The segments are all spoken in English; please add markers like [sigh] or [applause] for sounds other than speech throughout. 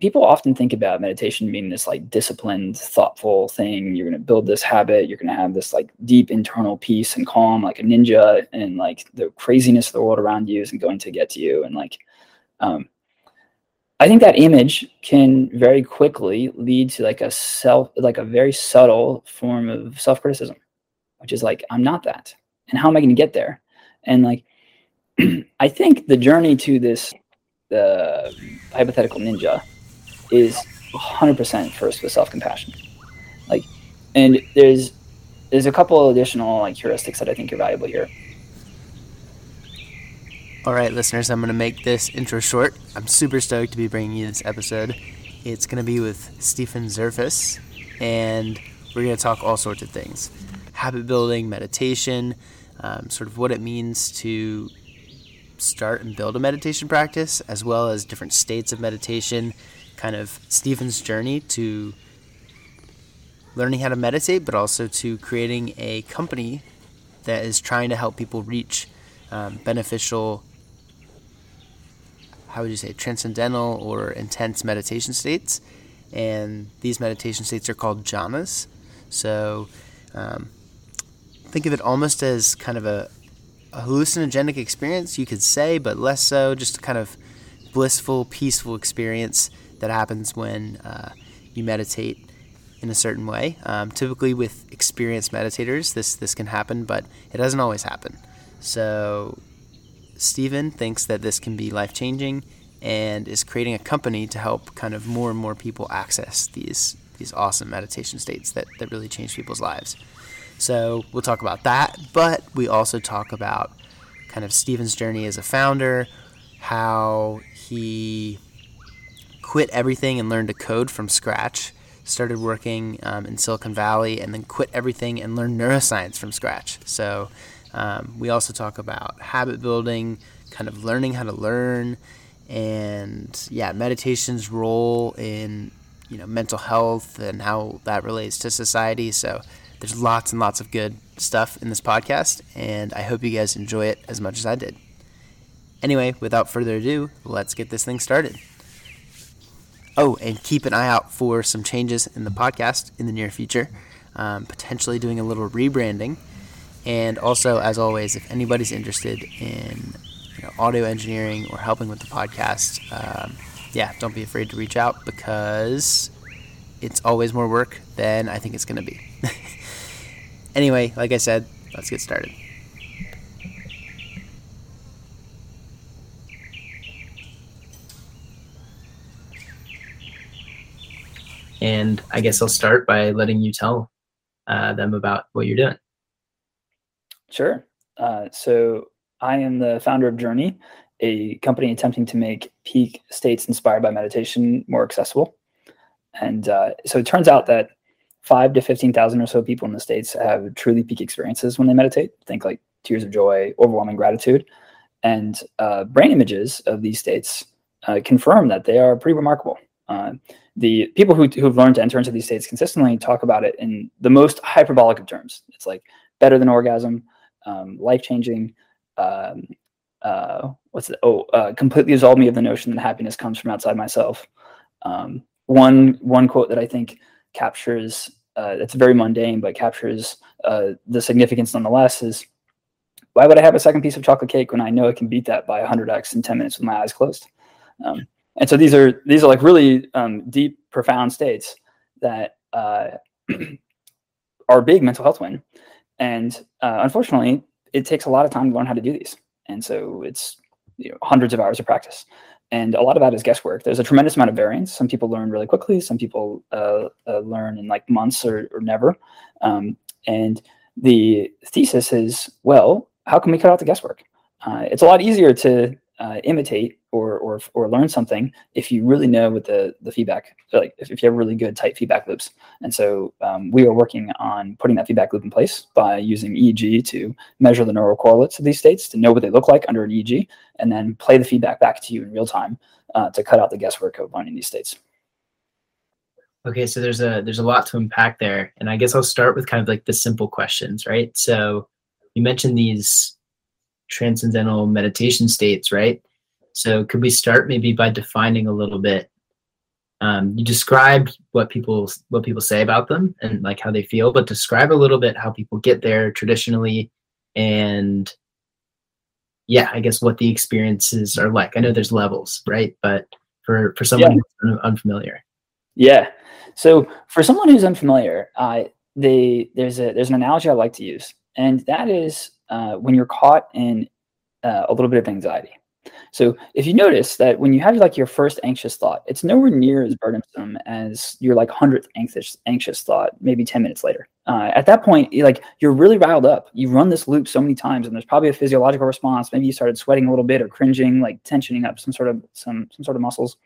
people often think about meditation being this like disciplined, thoughtful thing. You're going to build this habit. You're going to have this like deep internal peace and calm, like a ninja, and like the craziness of the world around you isn't going to get to you. And like, um, I think that image can very quickly lead to like a self, like a very subtle form of self criticism, which is like, I'm not that. And how am I going to get there? And like, [clears throat] I think the journey to this the hypothetical ninja is 100% first with self-compassion. Like and there's there's a couple additional like heuristics that i think are valuable here. All right listeners i'm going to make this intro short. I'm super stoked to be bringing you this episode. It's going to be with stephen zerfas and we're going to talk all sorts of things. Habit building meditation um, sort of what it means to start and build a meditation practice, as well as different states of meditation, kind of Stephen's journey to learning how to meditate, but also to creating a company that is trying to help people reach um, beneficial, how would you say, transcendental or intense meditation states. And these meditation states are called jhanas. So um, think of it almost as kind of a, a hallucinogenic experience, you could say, but less so, just a kind of blissful, peaceful experience that happens when uh, you meditate in a certain way. Um, typically, with experienced meditators, this this can happen, but it doesn't always happen. So, Stephen thinks that this can be life changing and is creating a company to help kind of more and more people access these these awesome meditation states that, that really change people's lives. So we'll talk about that, but we also talk about kind of Stephen's journey as a founder, how he quit everything and learned to code from scratch, started working um, in Silicon Valley, and then quit everything and learned neuroscience from scratch. So um, we also talk about habit building, kind of learning how to learn, and yeah, meditation's role in you know mental health and how that relates to society. So there's lots and lots of good stuff in this podcast, and I hope you guys enjoy it as much as I did. Anyway, without further ado, let's get this thing started. Oh, and keep an eye out for some changes in the podcast in the near future, um, potentially doing a little rebranding. And also, as always, if anybody's interested in you know, audio engineering or helping with the podcast, um, yeah, don't be afraid to reach out because it's always more work than I think it's going to be. [laughs] Anyway, like I said, let's get started. And I guess I'll start by letting you tell uh, them about what you're doing. Sure. Uh, so I am the founder of Jhourney, a company attempting to make peak states inspired by meditation more accessible. And uh, so it turns out that five to 15,000 or so people in the States have truly peak experiences when they meditate. Think like tears of joy, overwhelming gratitude. And uh, brain images of these states uh, confirm that they are pretty remarkable. Uh, the people who, who've learned to enter into these states consistently talk about it in the most hyperbolic of terms. It's like better than orgasm, um, life changing. Um, uh, what's it? Oh, uh, completely absolve me of the notion that happiness comes from outside myself. Um, one one quote that I think captures uh, it's very mundane, but captures uh, the significance nonetheless. Is why would I have a second piece of chocolate cake when I know I can beat that by 100x in 10 minutes with my eyes closed? Um, and so these are these are like really um, deep, profound states that uh, [clears throat] are big mental health win. And uh, unfortunately, it takes a lot of time to learn how to do these. And so it's you know, hundreds of hours of practice and a lot of that is guesswork. There's a tremendous amount of variance. Some people learn really quickly. Some people uh, uh, learn in like months or, or never. Um, and the thesis is, well, how can we cut out the guesswork? Uh, it's a lot easier to uh, imitate or, or or learn something if you really know what the the feedback like if, if you have really good tight feedback loops. And so um, we are working on putting that feedback loop in place by using eeg to measure the neural correlates of these states to know what they look like under an eeg and then play the feedback back to you in real time uh, to cut out the guesswork of finding these states. Okay so there's a there's a lot to unpack there and i guess i'll start with kind of like the simple questions right? So you mentioned these transcendental meditation states, right? So could we start maybe by defining a little bit um, you described what people what people say about them and like how they feel, but describe a little bit how people get there traditionally, and yeah, I guess what the experiences are like. I know there's levels, right? But for for someone yeah. who's unfamiliar, yeah. So for someone who's unfamiliar, uh, they there's a there's an analogy I like to use, and that is uh, when you're caught in uh, a little bit of anxiety. So if you notice that when you have like your first anxious thought, it's nowhere near as burdensome as your like hundredth anxious anxious thought, maybe ten minutes later. Uh, at that point, like you're really riled up. You run this loop so many times, and there's probably a physiological response. Maybe you started sweating a little bit or cringing, like tensioning up some sort of some some sort of muscles.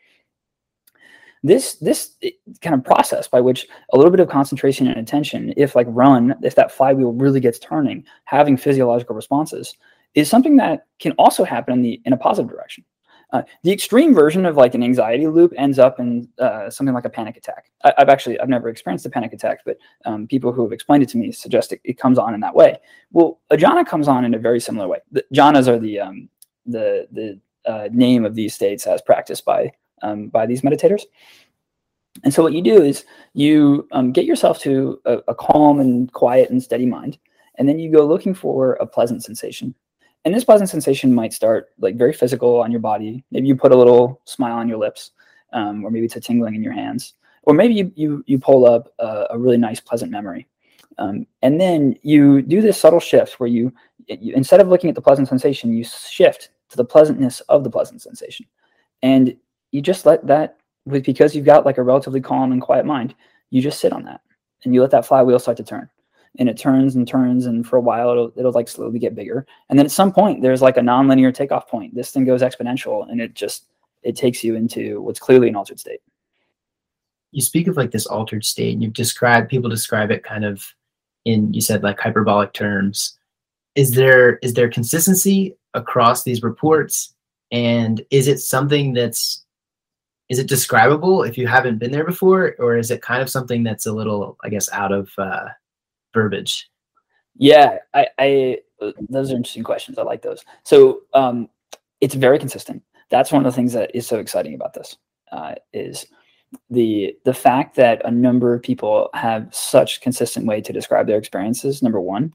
This this kind of process by which a little bit of concentration and attention, if like run, if that flywheel really gets turning, having physiological responses is something that can also happen in the in a positive direction. Uh, the extreme version of like an anxiety loop ends up in uh, something like a panic attack. I, have actually I've never experienced a panic attack, but um, people who have explained it to me suggest it, it, comes on in that way. Well, a jhana comes on in a very similar way. The, jhanas are the um, the the uh, name of these states as practiced by um, by these meditators. And so what you do is you um, get yourself to a, a calm and quiet and steady mind, and then you go looking for a pleasant sensation and this pleasant sensation might start like very physical on your body. Maybe you put a little smile on your lips, um, or maybe it's a tingling in your hands, or maybe you you, you pull up a, a really nice, pleasant memory. Um, and then you do this subtle shift where you, you, instead of looking at the pleasant sensation, you shift to the pleasantness of the pleasant sensation, and you just let that with because you've got like a relatively calm and quiet mind, you just sit on that and you let that flywheel start to turn. And it turns and turns and for a while it'll, it'll like slowly get bigger. And then at some point there's like a nonlinear takeoff point. This thing goes exponential and it just it takes you into what's clearly an altered state. You speak of like this altered state and you've described people describe it kind of in you said like hyperbolic terms. Is there is there consistency across these reports? And is it something that's is it describable if you haven't been there before or is it kind of something that's a little i guess out of uh verbiage? Yeah, I, I those are interesting questions. I like those. So um, it's very consistent. That's one of the things that is so exciting about this uh, is the the fact that a number of people have such consistent way to describe their experiences. Number one,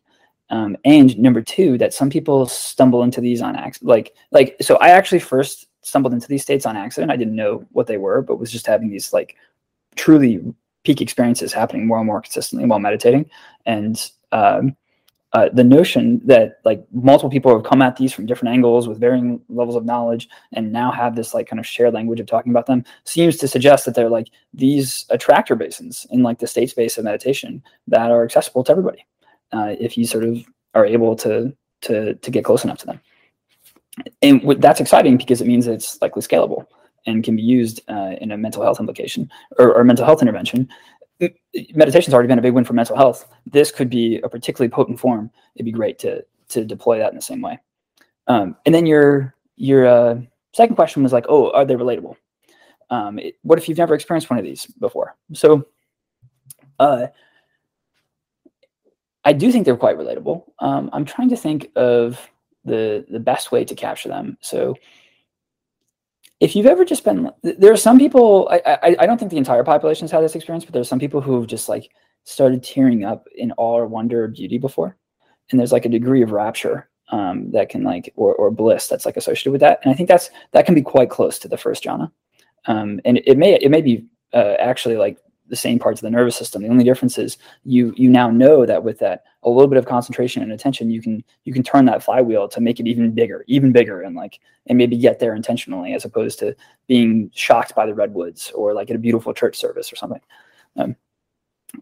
um, and number two, that some people stumble into these on accident. Like like so, I actually first stumbled into these states on accident. I didn't know what they were, but was just having these like truly peak experiences happening more and more consistently while meditating. And um, uh, the notion that like multiple people have come at these from different angles with varying levels of knowledge and now have this like kind of shared language of talking about them seems to suggest that they're like these attractor basins in like the state space of meditation that are accessible to everybody uh, if you sort of are able to to to get close enough to them and that's exciting because it means it's likely scalable and can be used uh, in a mental health implication or, or mental health intervention. Meditation's already been a big win for mental health. This could be a particularly potent form. It'd be great to to deploy that in the same way. Um, and then your your uh, second question was like, oh, are they relatable? Um, it, what if you've never experienced one of these before? So, uh, I do think they're quite relatable. Um, I'm trying to think of the the best way to capture them. So, if you've ever just been there are some people I, I, I don't think the entire population has had this experience but there's some people who've just like started tearing up in awe or wonder or beauty before. And there's like a degree of rapture um, that can like or, or bliss that's like associated with that. And i think that's that can be quite close to the first jhana. Um, and it, may it may be uh, actually like the same parts of the nervous system. The only difference is you you now know that with that a little bit of concentration and attention, you can you can turn that flywheel to make it even bigger, even bigger, and like and maybe get there intentionally as opposed to being shocked by the redwoods or like at a beautiful church service or something. Um,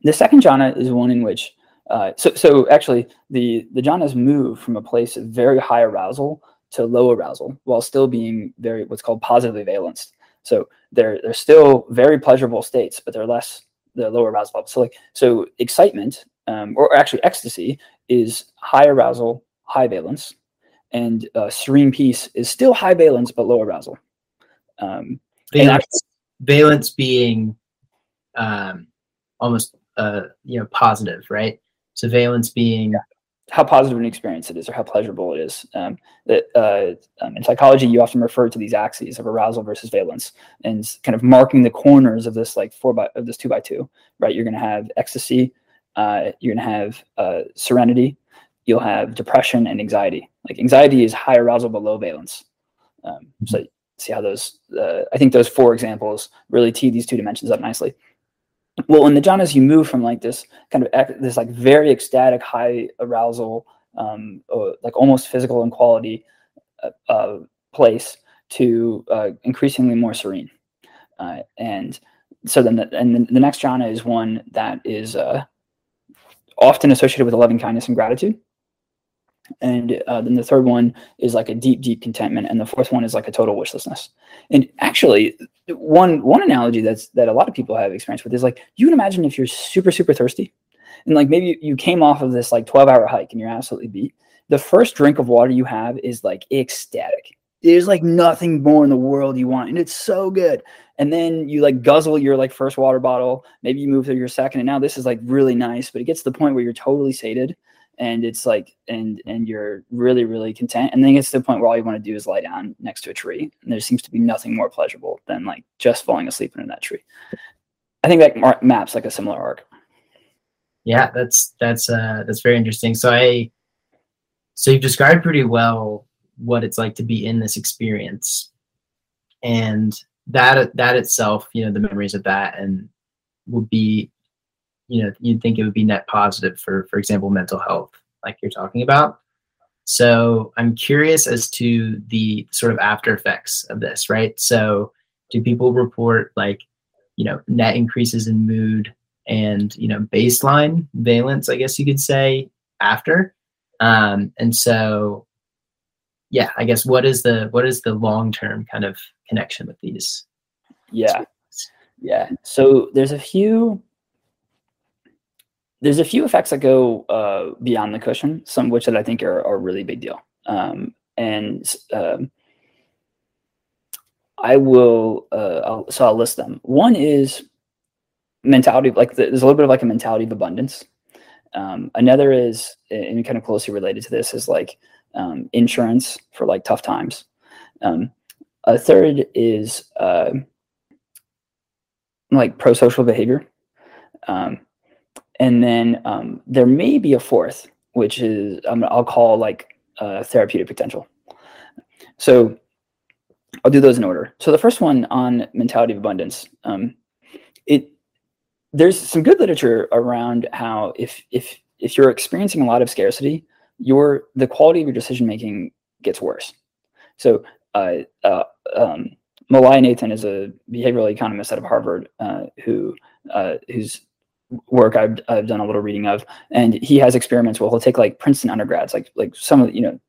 the second jhana is one in which uh, so so actually the the jhanas move from a place of very high arousal to low arousal while still being very what's called positively valenced. So they're they're still very pleasurable states, but they're less the lower arousal level. So like so excitement, um, or actually ecstasy, is high arousal, high valence, and uh, serene peace is still high valence but low arousal. Um, valence, valence being um, almost uh, you know positive, right? So valence being how positive an experience it is or how pleasurable it is. Um, that uh, um, in psychology, you often refer to these axes of arousal versus valence, and kind of marking the corners of this like four by of this two by two. Right, you're going to have ecstasy, uh, you're going to have uh, serenity, you'll have depression and anxiety. Like anxiety is high arousal but low valence. Um, mm-hmm. so see how those uh, I think those four examples really tee these two dimensions up nicely well in the jhanas you move from like this kind of this like very ecstatic high arousal um, uh, like almost physical in quality uh, uh, place to uh, increasingly more serene. Uh, and so then the, and the next jhana is one that is uh, often associated with loving kindness and gratitude and uh, then the third one is like a deep deep contentment and the fourth one is like a total wishlessness. And actually one one analogy that's that a lot of people have experience with is like you can imagine if you're super super thirsty? And like maybe you came off of this like 12 hour hike and you're absolutely beat. The first drink of water you have is like ecstatic. There's like nothing more in the world you want and it's so good. And then you like guzzle your like first water bottle. Maybe you move to your second and now this is like really nice but it gets to the point where you're totally sated and it's like and and you're really really content and then it gets to the point where all you want to do is lie down next to a tree and there seems to be nothing more pleasurable than like just falling asleep in that tree. I think that maps like a similar arc. Yeah that's that's uh that's very interesting. So i so you've described pretty well what it's like to be in this experience. And that that itself you know the memories of that and would be you know you'd think it would be net positive for for example mental health like you're talking about. So i'm curious as to the sort of after effects of this right? So do people report like you know net increases in mood and you know baseline valence i guess you could say after? Um and so yeah i guess what is the what is the long term kind of connection with these yeah. yeah. So there's a few there's a few effects that go uh, beyond the cushion, some of which that I think are, are really big deal. Um, and um, I will, uh, I'll, so I'll list them. One is mentality, like the, there's a little bit of like a mentality of abundance. Um, another is, and kind of closely related to this, is like um, insurance for like tough times. Um, a third is uh, like pro-social behavior. Um, and then um, there may be a fourth, which is um, I'll call like uh, therapeutic potential. So I'll do those in order. So the first one on mentality of abundance, um, it there's some good literature around how if if if you're experiencing a lot of scarcity, your the quality of your decision making gets worse. So uh, uh, um, Mullainathan is a behavioral economist out of Harvard uh, who uh, who's work I've, I've done a little reading of and he has experiments where he'll take like princeton undergrads like like some of you know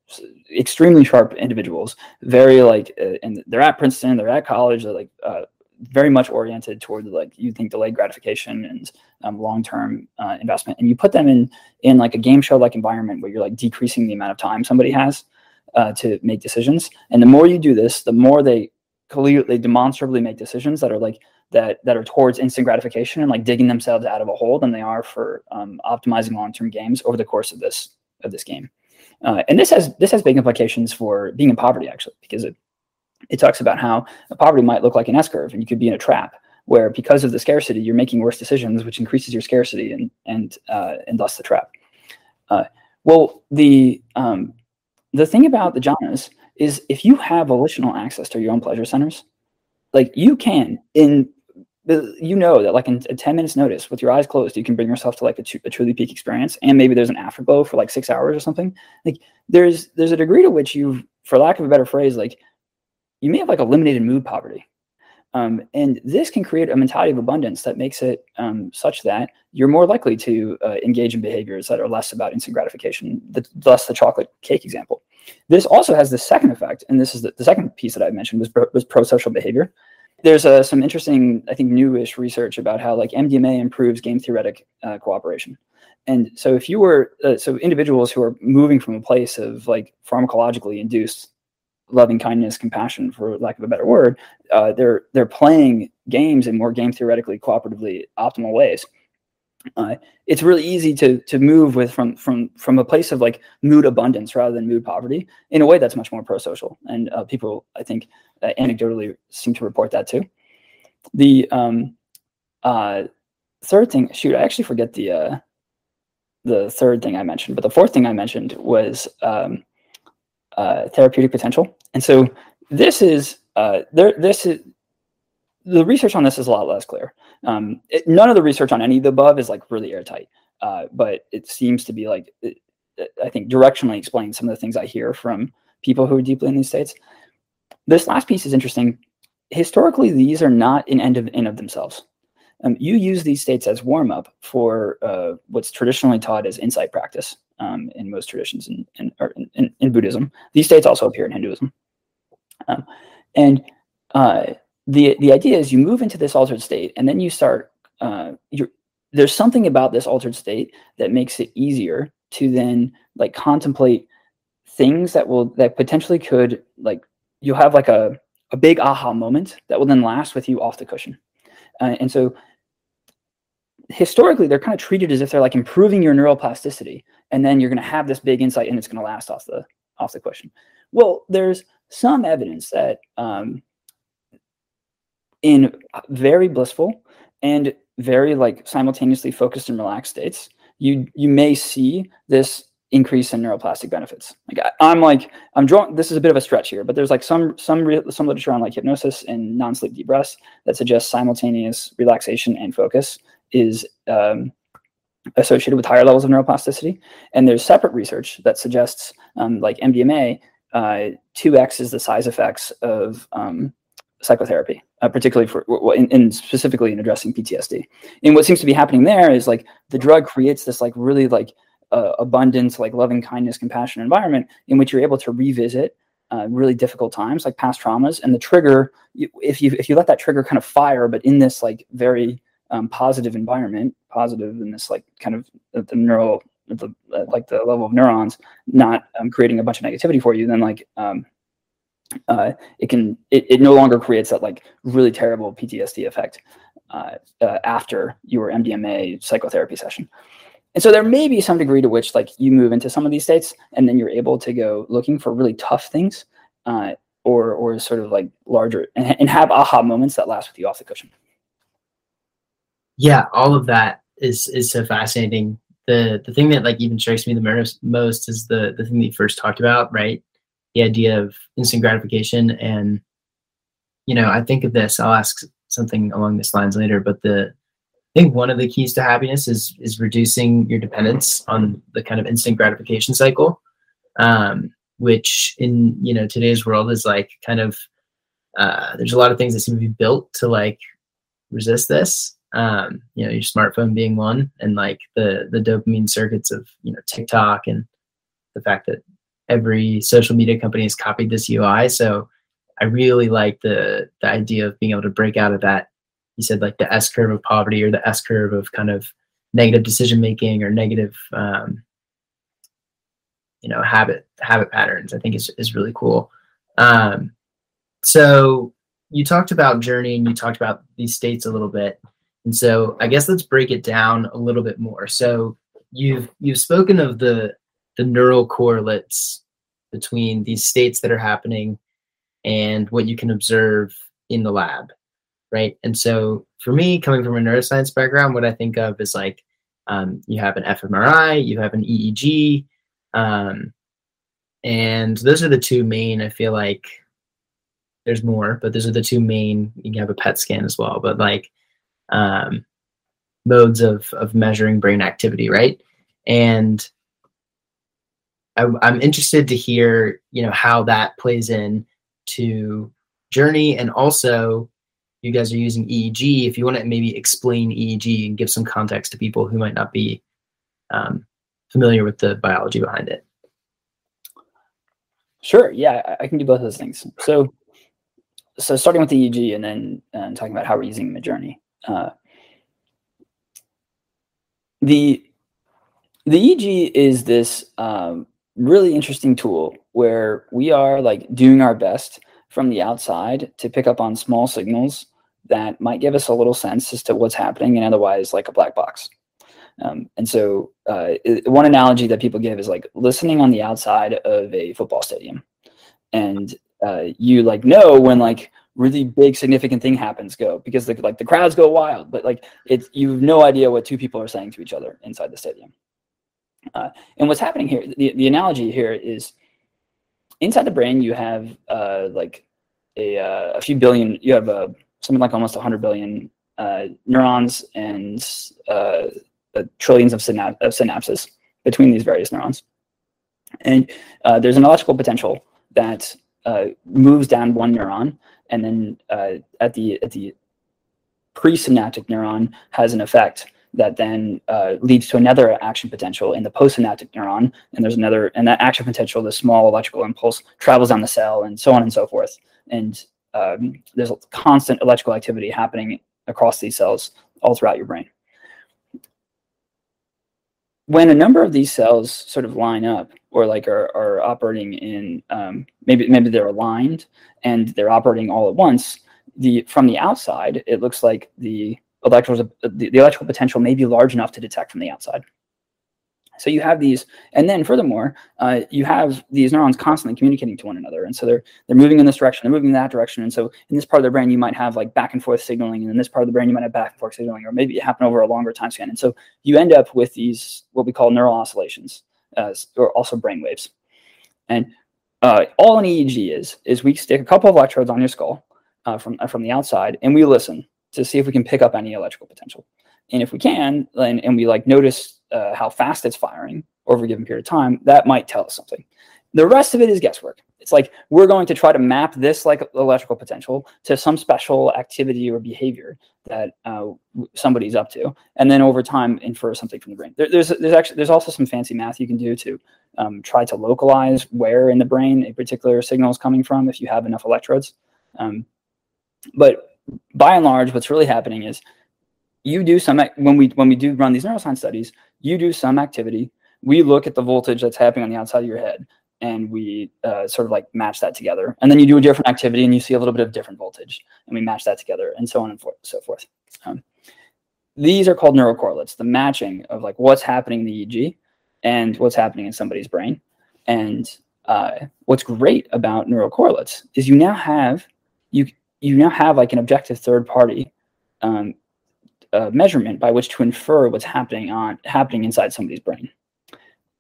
extremely sharp individuals very like uh, and they're at princeton they're at college they're like uh, very much oriented toward like you think delayed gratification and um, long-term uh, investment and you put them in in like a game show like environment where you're like decreasing the amount of time somebody has uh, to make decisions and the more you do this the more they they demonstrably make decisions that are like that that are towards instant gratification and like digging themselves out of a hole than they are for um, optimizing long-term games over the course of this of this game. Uh, and this has this has big implications for being in poverty actually because it it talks about how poverty might look like an S curve and you could be in a trap where because of the scarcity you're making worse decisions which increases your scarcity and and uh, and thus the trap. Uh, well, the um, the thing about the jhanas is if you have volitional access to your own pleasure centers, like you can in you know that like in a 10 minutes notice with your eyes closed you can bring yourself to like a, a, truly peak experience and maybe there's an afterglow for like six hours or something. Like there's there's a degree to which you've for lack of a better phrase like you may have like eliminated mood poverty. Um, and this can create a mentality of abundance that makes it um, such that you're more likely to uh, engage in behaviors that are less about instant gratification the, thus the chocolate cake example. This also has the second effect and this is the, the second piece that i mentioned was, was pro-social behavior there's uh, some interesting, I think, newish research about how like MDMA improves game theoretic uh, cooperation. And so if you were, uh, so individuals who are moving from a place of like pharmacologically induced loving kindness, compassion, for lack of a better word, uh, they're they're playing games in more game theoretically cooperatively optimal ways. Uh, it's really easy to to move with from from from a place of like mood abundance rather than mood poverty in a way that's much more pro-social. And uh, people i think uh, anecdotally seem to report that too. The um uh third thing shoot i actually forget the uh the third thing i mentioned but the fourth thing i mentioned was um uh therapeutic potential. And so this is there this is the research on this is a lot less clear. Um, it, none of the research on any of the above is like really airtight, uh, but it seems to be like it, I think directionally explain some of the things I hear from people who are deeply in these states. This last piece is interesting. Historically, these are not an end of in of themselves. Um, you use these states as warm up for uh, what's traditionally taught as insight practice um, in most traditions in, in, in, in, Buddhism. These states also appear in Hinduism. Um, and uh, the the idea is you move into this altered state and then you start uh, there's something about this altered state that makes it easier to then like contemplate things that will that potentially could like you'll have like a, a big aha moment that will then last with you off the cushion. Uh, and so historically they're kind of treated as if they're like improving your neuroplasticity and then you're going to have this big insight and it's going to last off the off the cushion. Well there's some evidence that um, in very blissful and very like simultaneously focused and relaxed states, you you may see this increase in neuroplastic benefits. Like I, am like I'm drawing. This is a bit of a stretch here, but there's like some some some literature on like hypnosis and non-sleep deep rest that suggests simultaneous relaxation and focus is um, associated with higher levels of neuroplasticity. And there's separate research that suggests um, like MDMA, uh, 2x is the size effects of um, psychotherapy, uh, particularly for in, in, specifically in addressing PTSD. And what seems to be happening there is like the drug creates this like really like uh, abundant, like loving kindness, compassion environment in which you're able to revisit uh, really difficult times, like past traumas, and the trigger. If you if you let that trigger kind of fire, but in this like very um, positive environment, positive in this like kind of uh, the neural the, uh, like the level of neurons, not um, creating a bunch of negativity for you, then like um, uh, it can it, it no longer creates that like really terrible PTSD effect uh, uh, after your MDMA psychotherapy session. And so there may be some degree to which like you move into some of these states and then you're able to go looking for really tough things uh, or or sort of like larger and, and have aha moments that last with you off the cushion. Yeah, all of that is is so fascinating. The the thing that like even strikes me the most most is the the thing that you first talked about, right? The idea of instant gratification. And you know i think of this i'll ask something along this lines later but the i think one of the keys to happiness is is reducing your dependence on the kind of instant gratification cycle um, which in you know today's world is like kind of uh, there's a lot of things that seem to be built to like resist this. Um, you know your smartphone being one and like the the dopamine circuits of you know tiktok and the fact that every social media company has copied this UI. So I really like the the idea of being able to break out of that. You said like the S curve of poverty or the S curve of kind of negative decision making or negative, um, you know, habit habit patterns. I think is is really cool. Um, so you talked about jhourney and you talked about these states a little bit, and so I guess let's break it down a little bit more. So you've you've spoken of the the neural correlates between these states that are happening and what you can observe in the lab right? And so for me coming from a neuroscience background what i think of is like um, you have an fmri you have an eeg um, and those are the two main i feel like there's more but those are the two main you can have a pet scan as well but like um, modes of of measuring brain activity right? And I, I'm interested to hear, you know, how that plays in to Jhourney, and also you guys are using EEG. If you want to maybe explain EEG and give some context to people who might not be um, familiar with the biology behind it. Sure. Yeah, I can do both of those things. So, so starting with the EEG and then uh, talking about how we're using Midjourney. Uh, the the EEG is this um, really interesting tool where we are like doing our best from the outside to pick up on small signals that might give us a little sense as to what's happening and otherwise like a black box. Um, and so, uh, one analogy that people give is like listening on the outside of a football stadium, and uh, you like know when like really big significant thing happens go because the, like the crowds go wild, but like it's you have no idea what two people are saying to each other inside the stadium. Uh, and what's happening here, the, the analogy here is inside the brain you have uh, like a, uh, a few billion, you have uh, something like almost 100 billion uh, neurons and uh, trillions of, of synapses between these various neurons. And uh, there's an electrical potential that uh, moves down one neuron, and then uh, at the at the presynaptic neuron has an effect that then uh, leads to another action potential in the postsynaptic neuron, and there's another, and that action potential, the small electrical impulse, travels down the cell, and so on and so forth. And um, there's constant electrical activity happening across these cells all throughout your brain when a number of these cells sort of line up or like are, are operating in um, maybe maybe they're aligned and they're operating all at once the from the outside it looks like the electrical the, the electrical potential may be large enough to detect from the outside. So you have these, and then furthermore, uh, you have these neurons constantly communicating to one another, and so they're they're moving in this direction, they're moving in that direction, and so in this part of the brain you might have like back and forth signaling, and in this part of the brain you might have back and forth signaling, or maybe it happened over a longer time span, and so you end up with these what we call neural oscillations, as or also brain waves, and uh, all an EEG is is we stick a couple of electrodes on your skull uh, from from the outside, and we listen to see if we can pick up any electrical potential, and if we can, and, and we like notice uh, how fast it's firing over a given period of time, that might tell us something. The rest of it is guesswork. It's like we're going to try to map this like electrical potential to some special activity or behavior that uh, somebody's up to, and then over time infer something from the brain. There, there's there's actually there's also some fancy math you can do to um, try to localize where in the brain a particular signal is coming from if you have enough electrodes. Um, but by and large, what's really happening is you do some when we when we do run these neuroscience studies you do some activity we look at the voltage that's happening on the outside of your head and we uh, sort of like match that together. And then you do a different activity and you see a little bit of different voltage and we match that together and so on and so forth. Um, these are called neurocorrelates the matching of like what's happening in the eeg and what's happening in somebody's brain. And uh, what's great about neurocorrelates is you now have you you now have like an objective third party um, uh, measurement by which to infer what's happening on happening inside somebody's brain.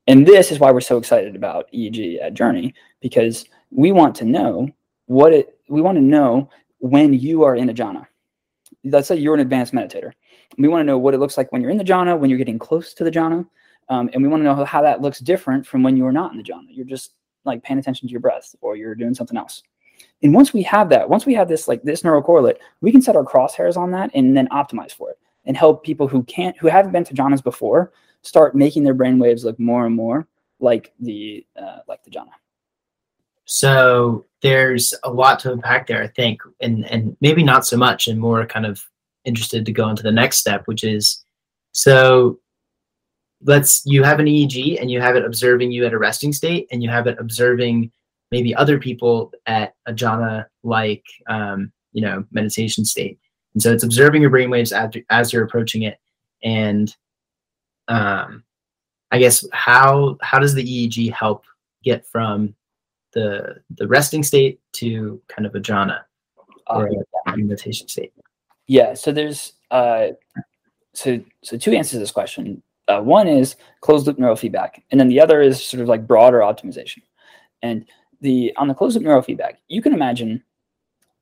And this is why we're so excited about EEG at Jhourney because we want to know what it we want to know when you are in a jhana. Let's say you're an advanced meditator. We want to know what it looks like when you're in the jhana, when you're getting close to the jhana, um, and we want to know how that looks different from when you are not in the jhana. You're just like paying attention to your breath or you're doing something else. And once we have that, once we have this like this neural correlate, we can set our crosshairs on that and then optimize for it and help people who can't who haven't been to jhanas before start making their brain waves look more and more like the uh, like the jhana. So there's a lot to unpack there, I think, and and maybe not so much, and more kind of interested to go into the next step, which is so let's you have an EEG and you have it observing you at a resting state, and you have it observing maybe other people at a jhana like um, you know meditation state and so it's observing your brainwaves as, as you're approaching it. And um, I guess how how does the EEG help get from the the resting state to kind of a jhana or uh, a meditation state? Yeah. So there's uh, so so two answers to this question. Uh, one is closed loop neurofeedback, and then the other is sort of like broader optimization. And the on the closed loop neurofeedback, you can imagine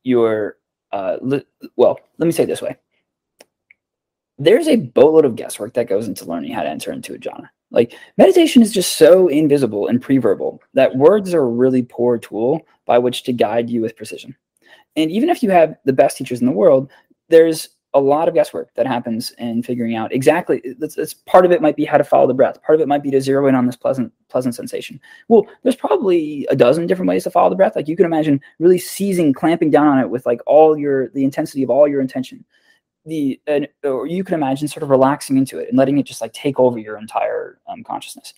your uh, li- well, let me say it this way. There's a boatload of guesswork that goes into learning how to enter into a jhana. Like meditation is just so invisible and pre-verbal that words are a really poor tool by which to guide you with precision. And even if you have the best teachers in the world, there's a lot of guesswork that happens in figuring out exactly it's, part of it might be how to follow the breath. Part of it might be to zero in on this pleasant pleasant sensation. Well there's probably a dozen different ways to follow the breath. Like you can imagine really seizing clamping down on it with like all your the intensity of all your intention. The and, or you can imagine sort of relaxing into it and letting it just like take over your entire um, consciousness.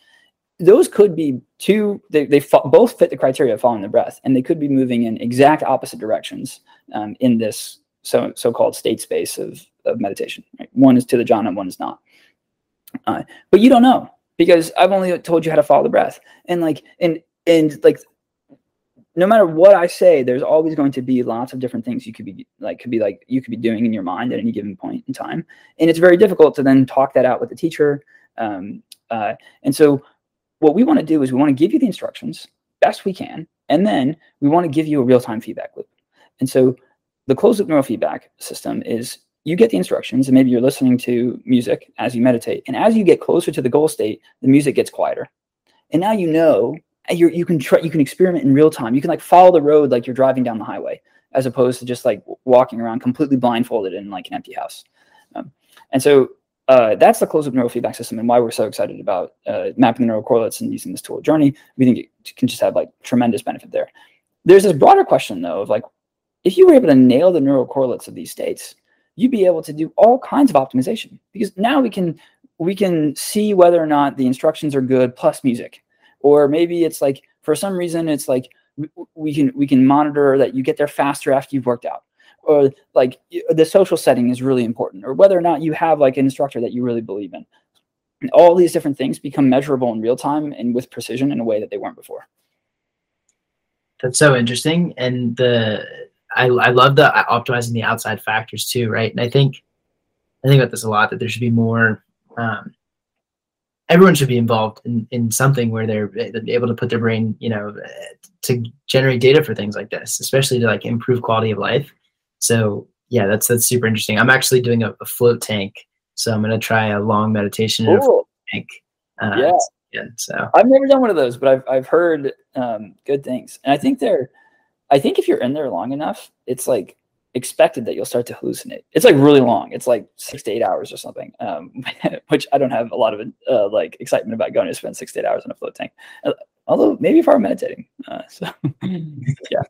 Those could be two they, they f- both fit the criteria of following the breath and they could be moving in exact opposite directions um, in this so so-called state space of, of meditation. Right? One is to the jhana, one is not. Uh, but you don't know because I've only told you how to follow the breath. And like, and, and like, no matter what I say, there's always going to be lots of different things you could be like, could be like, you could be doing in your mind at any given point in time. And it's very difficult to then talk that out with the teacher. Um, uh, and so what we want to do is we want to give you the instructions best we can. And then we want to give you a real-time feedback loop. And so the closed loop neurofeedback system is you get the instructions and maybe you're listening to music as you meditate. And as you get closer to the goal state, the music gets quieter. And now you know you you can try, you can experiment in real time. You can like follow the road like you're driving down the highway, as opposed to just like walking around completely blindfolded in like an empty house. Um, and so uh, that's the closed loop neurofeedback system and why we're so excited about uh, mapping the neural correlates and using this tool jhourney. We think it can just have like tremendous benefit there. There's this broader question though of like, if you were able to nail the neural correlates of these states, you'd be able to do all kinds of optimization because now we can we can see whether or not the instructions are good plus music, or maybe it's like for some reason it's like we can we can monitor that you get there faster after you've worked out. Or like the social setting is really important or whether or not you have like an instructor that you really believe in. All these different things become measurable in real time and with precision in a way that they weren't before. That's so interesting and the i, I love the uh, optimizing the outside factors too right and i think i think about this a lot that there should be more um, everyone should be involved in, in something where they're able to put their brain you know to generate data for things like this especially to like improve quality of life so yeah, that's that's super interesting. I'm actually doing a, a float tank, so I'm gonna try a long meditation in a float tank. Uh, yeah. yeah. So I've never done one of those, but I've I've heard um, good things, and I think they're, I think if you're in there long enough, it's like expected that you'll start to hallucinate. It's like really long. It's like six to eight hours or something, um, [laughs] which I don't have a lot of uh, like excitement about going to spend six to eight hours in a float tank. Uh, although maybe if I were meditating, uh, so [laughs] yeah,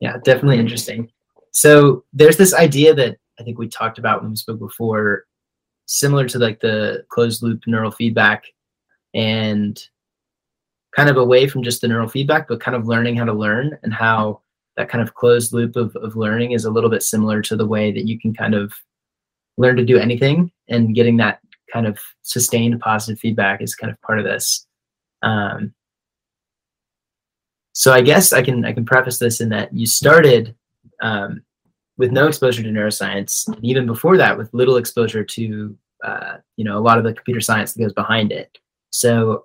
yeah, definitely interesting. So there's this idea that I think we talked about when we spoke before, similar to like the closed loop neural feedback and kind of away from just the neural feedback, but kind of learning how to learn and how that kind of closed loop of, of learning is a little bit similar to the way that you can kind of learn to do anything and getting that kind of sustained positive feedback is kind of part of this. Um, so I guess I can I can preface this in that you started um, with no exposure to neuroscience, and even before that, with little exposure to uh, you know a lot of the computer science that goes behind it. So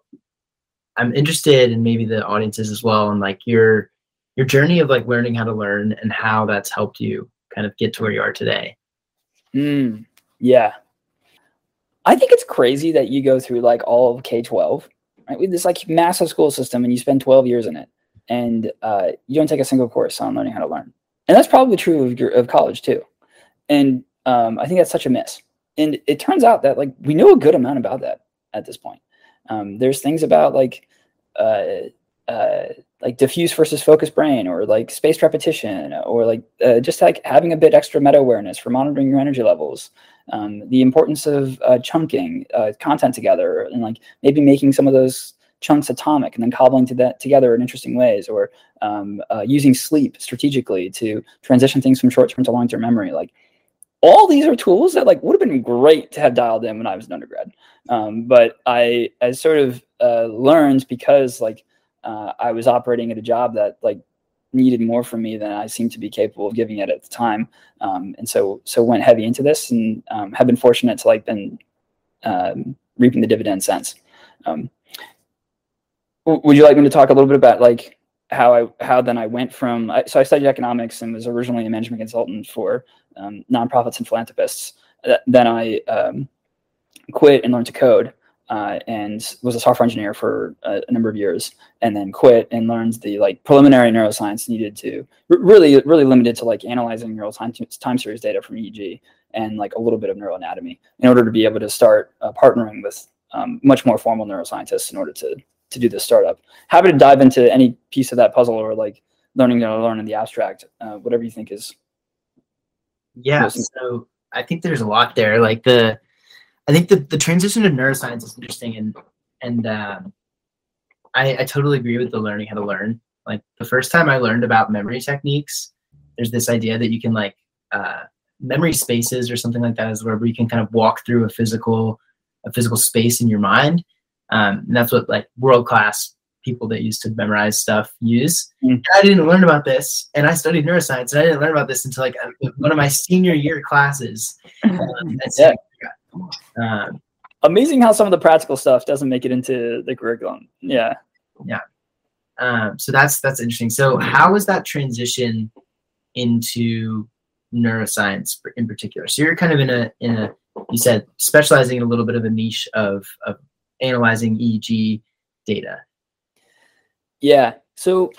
I'm interested in maybe the audiences as well, and like your your journey of like learning how to learn and how that's helped you kind of get to where you are today. Mm, yeah, I think it's crazy that you go through like all of K twelve, right? With this like massive school system, and you spend twelve years in it, and uh, you don't take a single course on learning how to learn and that's probably true of, your, of college too. And um, I think that's such a miss. And it turns out that like we know a good amount about that at this point. Um, there's things about like uh, uh, like diffuse versus focused brain, or like spaced repetition, or like uh, just like having a bit extra meta awareness for monitoring your energy levels. Um, the importance of uh, chunking uh, content together, and like maybe making some of those chunks atomic and then cobbling to that together in interesting ways or um, uh, using sleep strategically to transition things from short-term to long-term memory like all these are tools that like would have been great to have dialed in when i was an undergrad. Um, but i i sort of uh, learned because like uh, i was operating at a job that like needed more from me than i seemed to be capable of giving it at the time. Um, and so so went heavy into this and um, have been fortunate to like been um, reaping the dividend since. Um, would you like me to talk a little bit about like how I how then I went from so I studied economics and was originally a management consultant for um, nonprofits and philanthropists. Uh, then I um, quit and learned to code uh, and was a software engineer for a, a, number of years, and then quit and learned the like preliminary neuroscience needed to really really limited to like analyzing neural time, time series data from EEG and like a little bit of neuroanatomy in order to be able to start uh, partnering with um, much more formal neuroscientists in order to to do this startup. Happy to dive into any piece of that puzzle or like learning to learn in the abstract, uh, whatever you think is. Yeah, so I think there's a lot there. Like the, I think the the transition to neuroscience is interesting, and and um, I I totally agree with the learning how to learn. Like the first time I learned about memory techniques, there's this idea that you can like uh, memory spaces or something like that is where you can kind of walk through a physical a physical space in your mind. Um, and that's what like world class people that used to memorize stuff use. Mm. I didn't learn about this, and I studied neuroscience, and I didn't learn about this until like one of my senior year classes. [laughs] Um, yeah. Um, Amazing how some of the practical stuff doesn't make it into the curriculum. Yeah. Yeah. Um, so that's that's interesting. So how was that transition into neuroscience in particular? So you're kind of in a in a you said specializing in a little bit of a niche of of analyzing EEG data. Yeah. So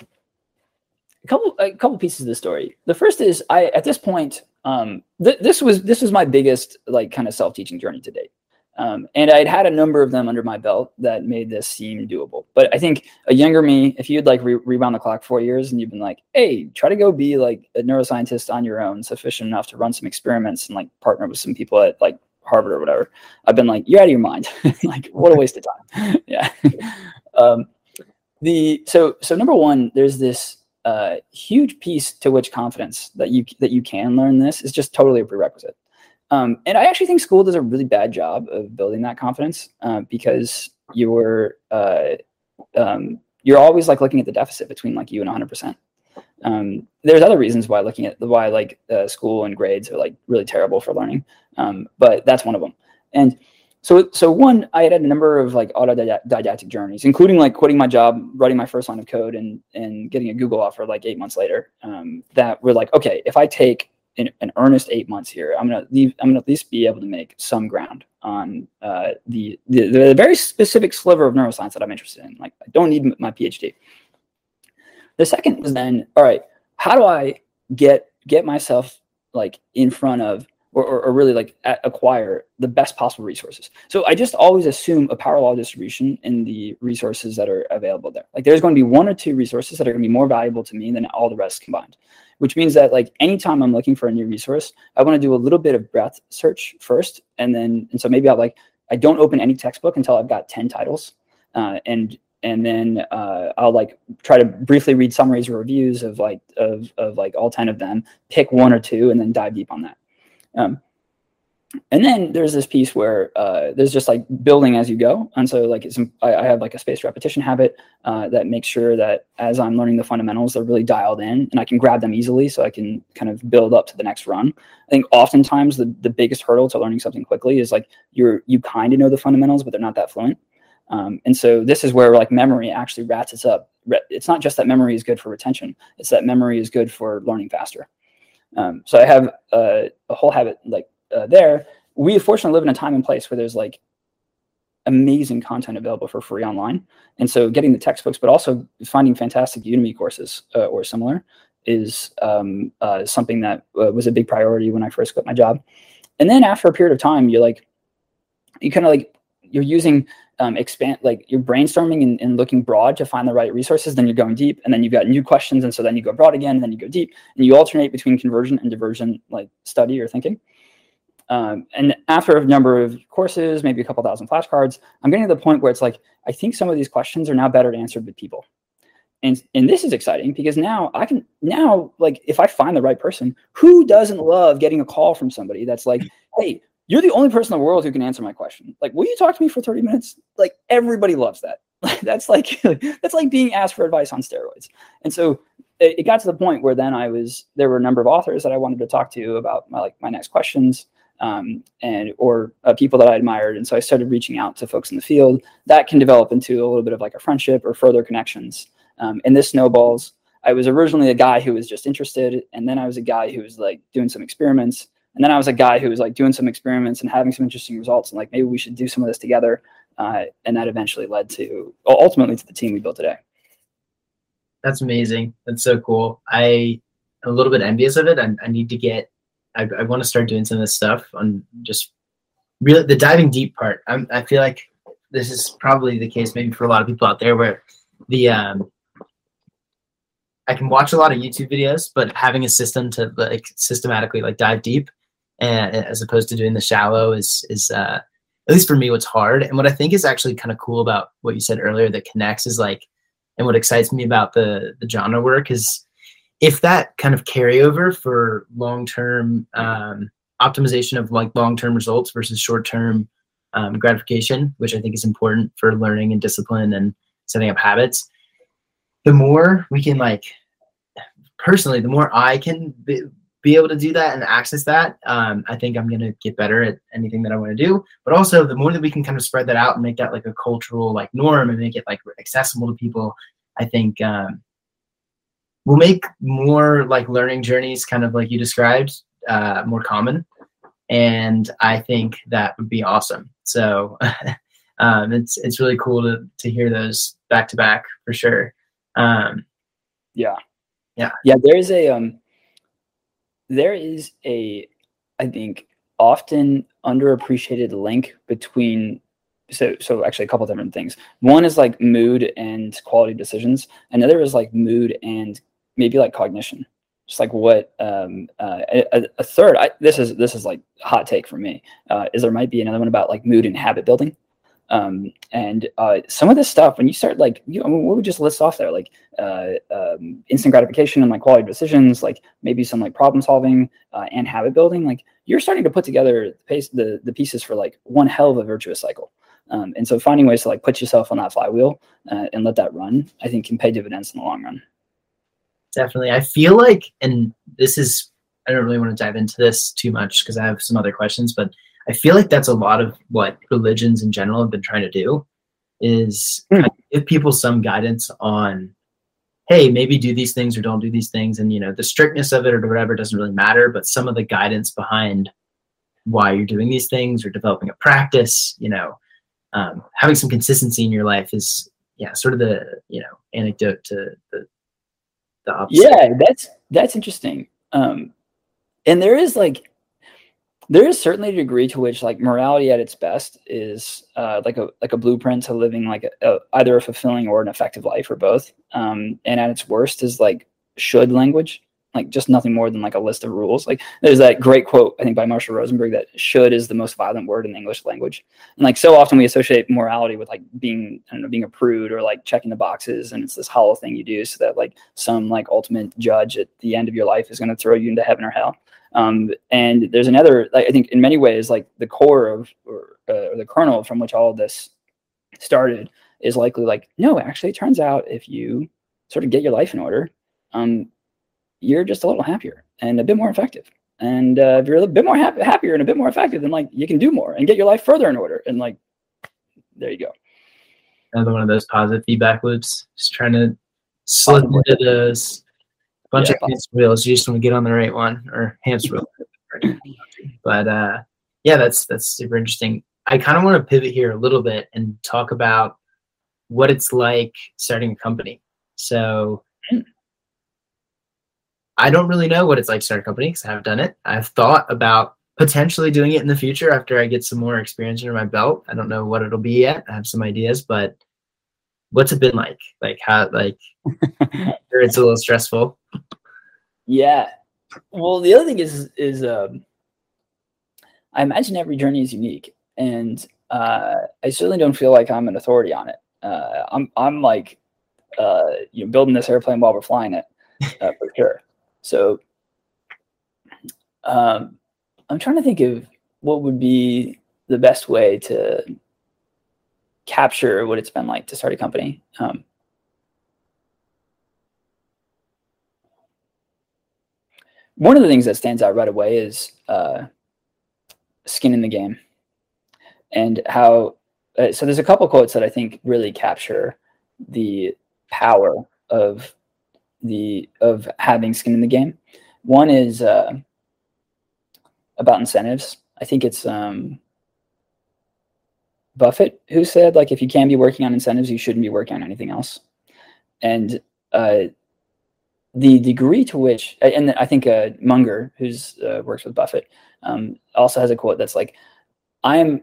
a couple a couple pieces of the story. The first is I at this point um, th- this was this was my biggest like kind of self teaching journey to date. Um, and I'd had a number of them under my belt that made this seem doable. But I think a younger me, if you'd like re- rewound the clock four years and you've been like, hey, try to go be like a neuroscientist on your own, sufficient enough to run some experiments and like partner with some people at like Harvard or whatever, I've been like, you're out of your mind. [laughs] like, what a waste of time. [laughs] yeah. [laughs] Um, the so so number one, there's this uh, huge piece to which confidence that you that you can learn this is just totally a prerequisite. Um, and I actually think school does a really bad job of building that confidence uh, because you're uh, um, you're always like looking at the deficit between like you and 100 percent. Um, there's other reasons why looking at why like uh, school and grades are like really terrible for learning, um, but that's one of them. And so so one, I had had a number of like autodidactic journeys, including like quitting my job, writing my first line of code, and and getting a Google offer like eight months later. Um, that were like, okay, if I take an, an, earnest eight months here, I'm gonna leave. I'm gonna at least be able to make some ground on uh, the, the the very specific sliver of neuroscience that I'm interested in. Like, I don't need my PhD. The second was then, all right, how do I get get myself like in front of or, or, or really like acquire the best possible resources. So I just always assume a power law distribution in the resources that are available there. Like there's going to be one or two resources that are going to be more valuable to me than all the rest combined, which means that like anytime I'm looking for a new resource, I want to do a little bit of breadth search first. And then, and so maybe I'll like, I don't open any textbook until I've got 10 titles. Uh, and and then uh, I'll like try to briefly read summaries or reviews of like of, of like all 10 of them, pick one or two, and then dive deep on that. Um, and then there's this piece where uh, there's just like building as you go. And so like it's, I, have like a spaced repetition habit uh, that makes sure that as I'm learning the fundamentals, they're really dialed in and I can grab them easily so I can kind of build up to the next run. I think oftentimes the, the biggest hurdle to learning something quickly is like you're, you kind of know the fundamentals, but they're not that fluent. Um, and so this is where like memory actually rats us up. It's not just that memory is good for retention; it's that memory is good for learning faster. Um, so I have uh, a whole habit like uh, there. We fortunately live in a time and place where there's like amazing content available for free online, and so getting the textbooks, but also finding fantastic Udemy courses uh, or similar is um, uh, something that uh, was a big priority when I first quit my job. And then after a period of time, you're like, you kind of like you're using um, expand like you're brainstorming and, and, looking broad to find the right resources then you're going deep and then you've got new questions and so then you go broad again and then you go deep and you alternate between conversion and diversion like study or thinking. Um, and after a number of courses maybe a couple thousand flashcards i'm getting to the point where it's like i think some of these questions are now better answered with people. And and this is exciting because now i can now like if i find the right person who doesn't love getting a call from somebody that's like hey you're the only person in the world who can answer my question. Like, will you talk to me for 30 minutes? Like, everybody loves that. [laughs] that's like [laughs] that's like being asked for advice on steroids. And so it, it, got to the point where then I was there were a number of authors that I wanted to talk to about my like my next questions um, and or uh, people that I admired. And so I started reaching out to folks in the field. That can develop into a little bit of like a friendship or further connections. Um, and this snowballs. I was originally a guy who was just interested, and then I was a guy who was like doing some experiments and then I was a guy who was like doing some experiments and having some interesting results, and like maybe we should do some of this together. Uh, and that eventually led to ultimately to the team we built today. That's amazing. That's so cool. I am a little bit envious of it. I, I need to get. I, I want to start doing some of this stuff on just really the diving deep part. I'm, I feel like this is probably the case maybe for a lot of people out there where the um, I can watch a lot of YouTube videos, but having a system to like systematically like dive deep and as opposed to doing the shallow is is uh, at least for me what's hard. And what I think is actually kind of cool about what you said earlier that connects is like, and what excites me about the the jhana work is if that kind of carryover for long term um, optimization of like long term results versus short term um, gratification, which I think is important for learning and discipline and setting up habits. The more we can like, personally, the more I can be, be able to do that and access that, um, I think I'm gonna get better at anything that I want to do. But also, the more that we can kind of spread that out and make that like a cultural like norm and make it like accessible to people, I think um, we'll make more like learning journeys, kind of like you described, uh, more common. And I think that would be awesome. So [laughs] um, it's it's really cool to to hear those back to back for sure. Um, yeah, yeah, yeah. There's a um, there is a, I think, often underappreciated link between so so actually a couple different things. One is like mood and quality decisions. Another is like mood and maybe like cognition. Just like what um, uh, a, a, third. I, this is this is like hot take for me. Uh, is there might be another one about like mood and habit building. Um, and uh, some of this stuff, when you start like, you know, what we just list off there, like uh, um, instant gratification and like quality decisions, like maybe some like problem solving uh, and habit building, like you're starting to put together the, pace, the, the pieces for like one hell of a virtuous cycle. Um, and so finding ways to like put yourself on that flywheel uh, and let that run, I think can pay dividends in the long run. Definitely. I feel like, and this is, I don't really want to dive into this too much because I have some other questions, but I feel like that's a lot of what religions in general have been trying to do is mm. kind of give people some guidance on hey maybe do these things or don't do these things and you know the strictness of it or whatever doesn't really matter but some of the guidance behind why you're doing these things or developing a practice you know um, having some consistency in your life is yeah sort of the you know anecdote to the the opposite. yeah that's that's interesting um and there is like there is certainly a degree to which like morality at its best is uh, like a like a blueprint to living like a, a, either a fulfilling or an effective life or both. Um, and at its worst is like should language like just nothing more than like a list of rules. Like there's that great quote i think by marshall rosenberg that should is the most violent word in the english language. And like so often we associate morality with like being i don't know being a prude or like checking the boxes and it's this hollow thing you do so that like some like ultimate judge at the end of your life is going to throw you into heaven or hell um, and there's another, I think, in many ways, like the core of or, uh, or the kernel from which all of this started is likely like, no, actually, it turns out if you sort of get your life in order, um, you're just a little happier and a bit more effective. And uh, if you're a bit more happy, happier and a bit more effective, then like you can do more and get your life further in order. And like, there you go. Another one of those positive feedback loops. Just trying to slip into those bunch yeah. of hamster wheels. You just want to get on the right one or hamster wheel. but uh, yeah, that's that's super interesting. I kind of want to pivot here a little bit and talk about what it's like starting a company. So hmm. I don't really know what it's like to start a company because I haven't done it. I've thought about potentially doing it in the future after I get some more experience under my belt. I don't know what it'll be yet. I have some ideas, but what's it been like? Like how like it's a little stressful. Yeah. Well, the other thing is is um, I imagine every journey is unique, and uh, I certainly don't feel like I'm an authority on it. Uh, I'm I'm like uh, you know building this airplane while we're flying it uh, for sure. So um, I'm trying to think of what would be the best way to capture what it's been like to start a company. Um, one of the things that stands out right away is uh, skin in the game and how uh, so there's a couple quotes that i think really capture the power of the of having skin in the game one is uh, about incentives i think it's um, buffett who said like if you can be working on incentives you shouldn't be working on anything else and uh, the degree to which, and I think uh, Munger, who's uh, works with Buffett, um, also has a quote that's like, "I'm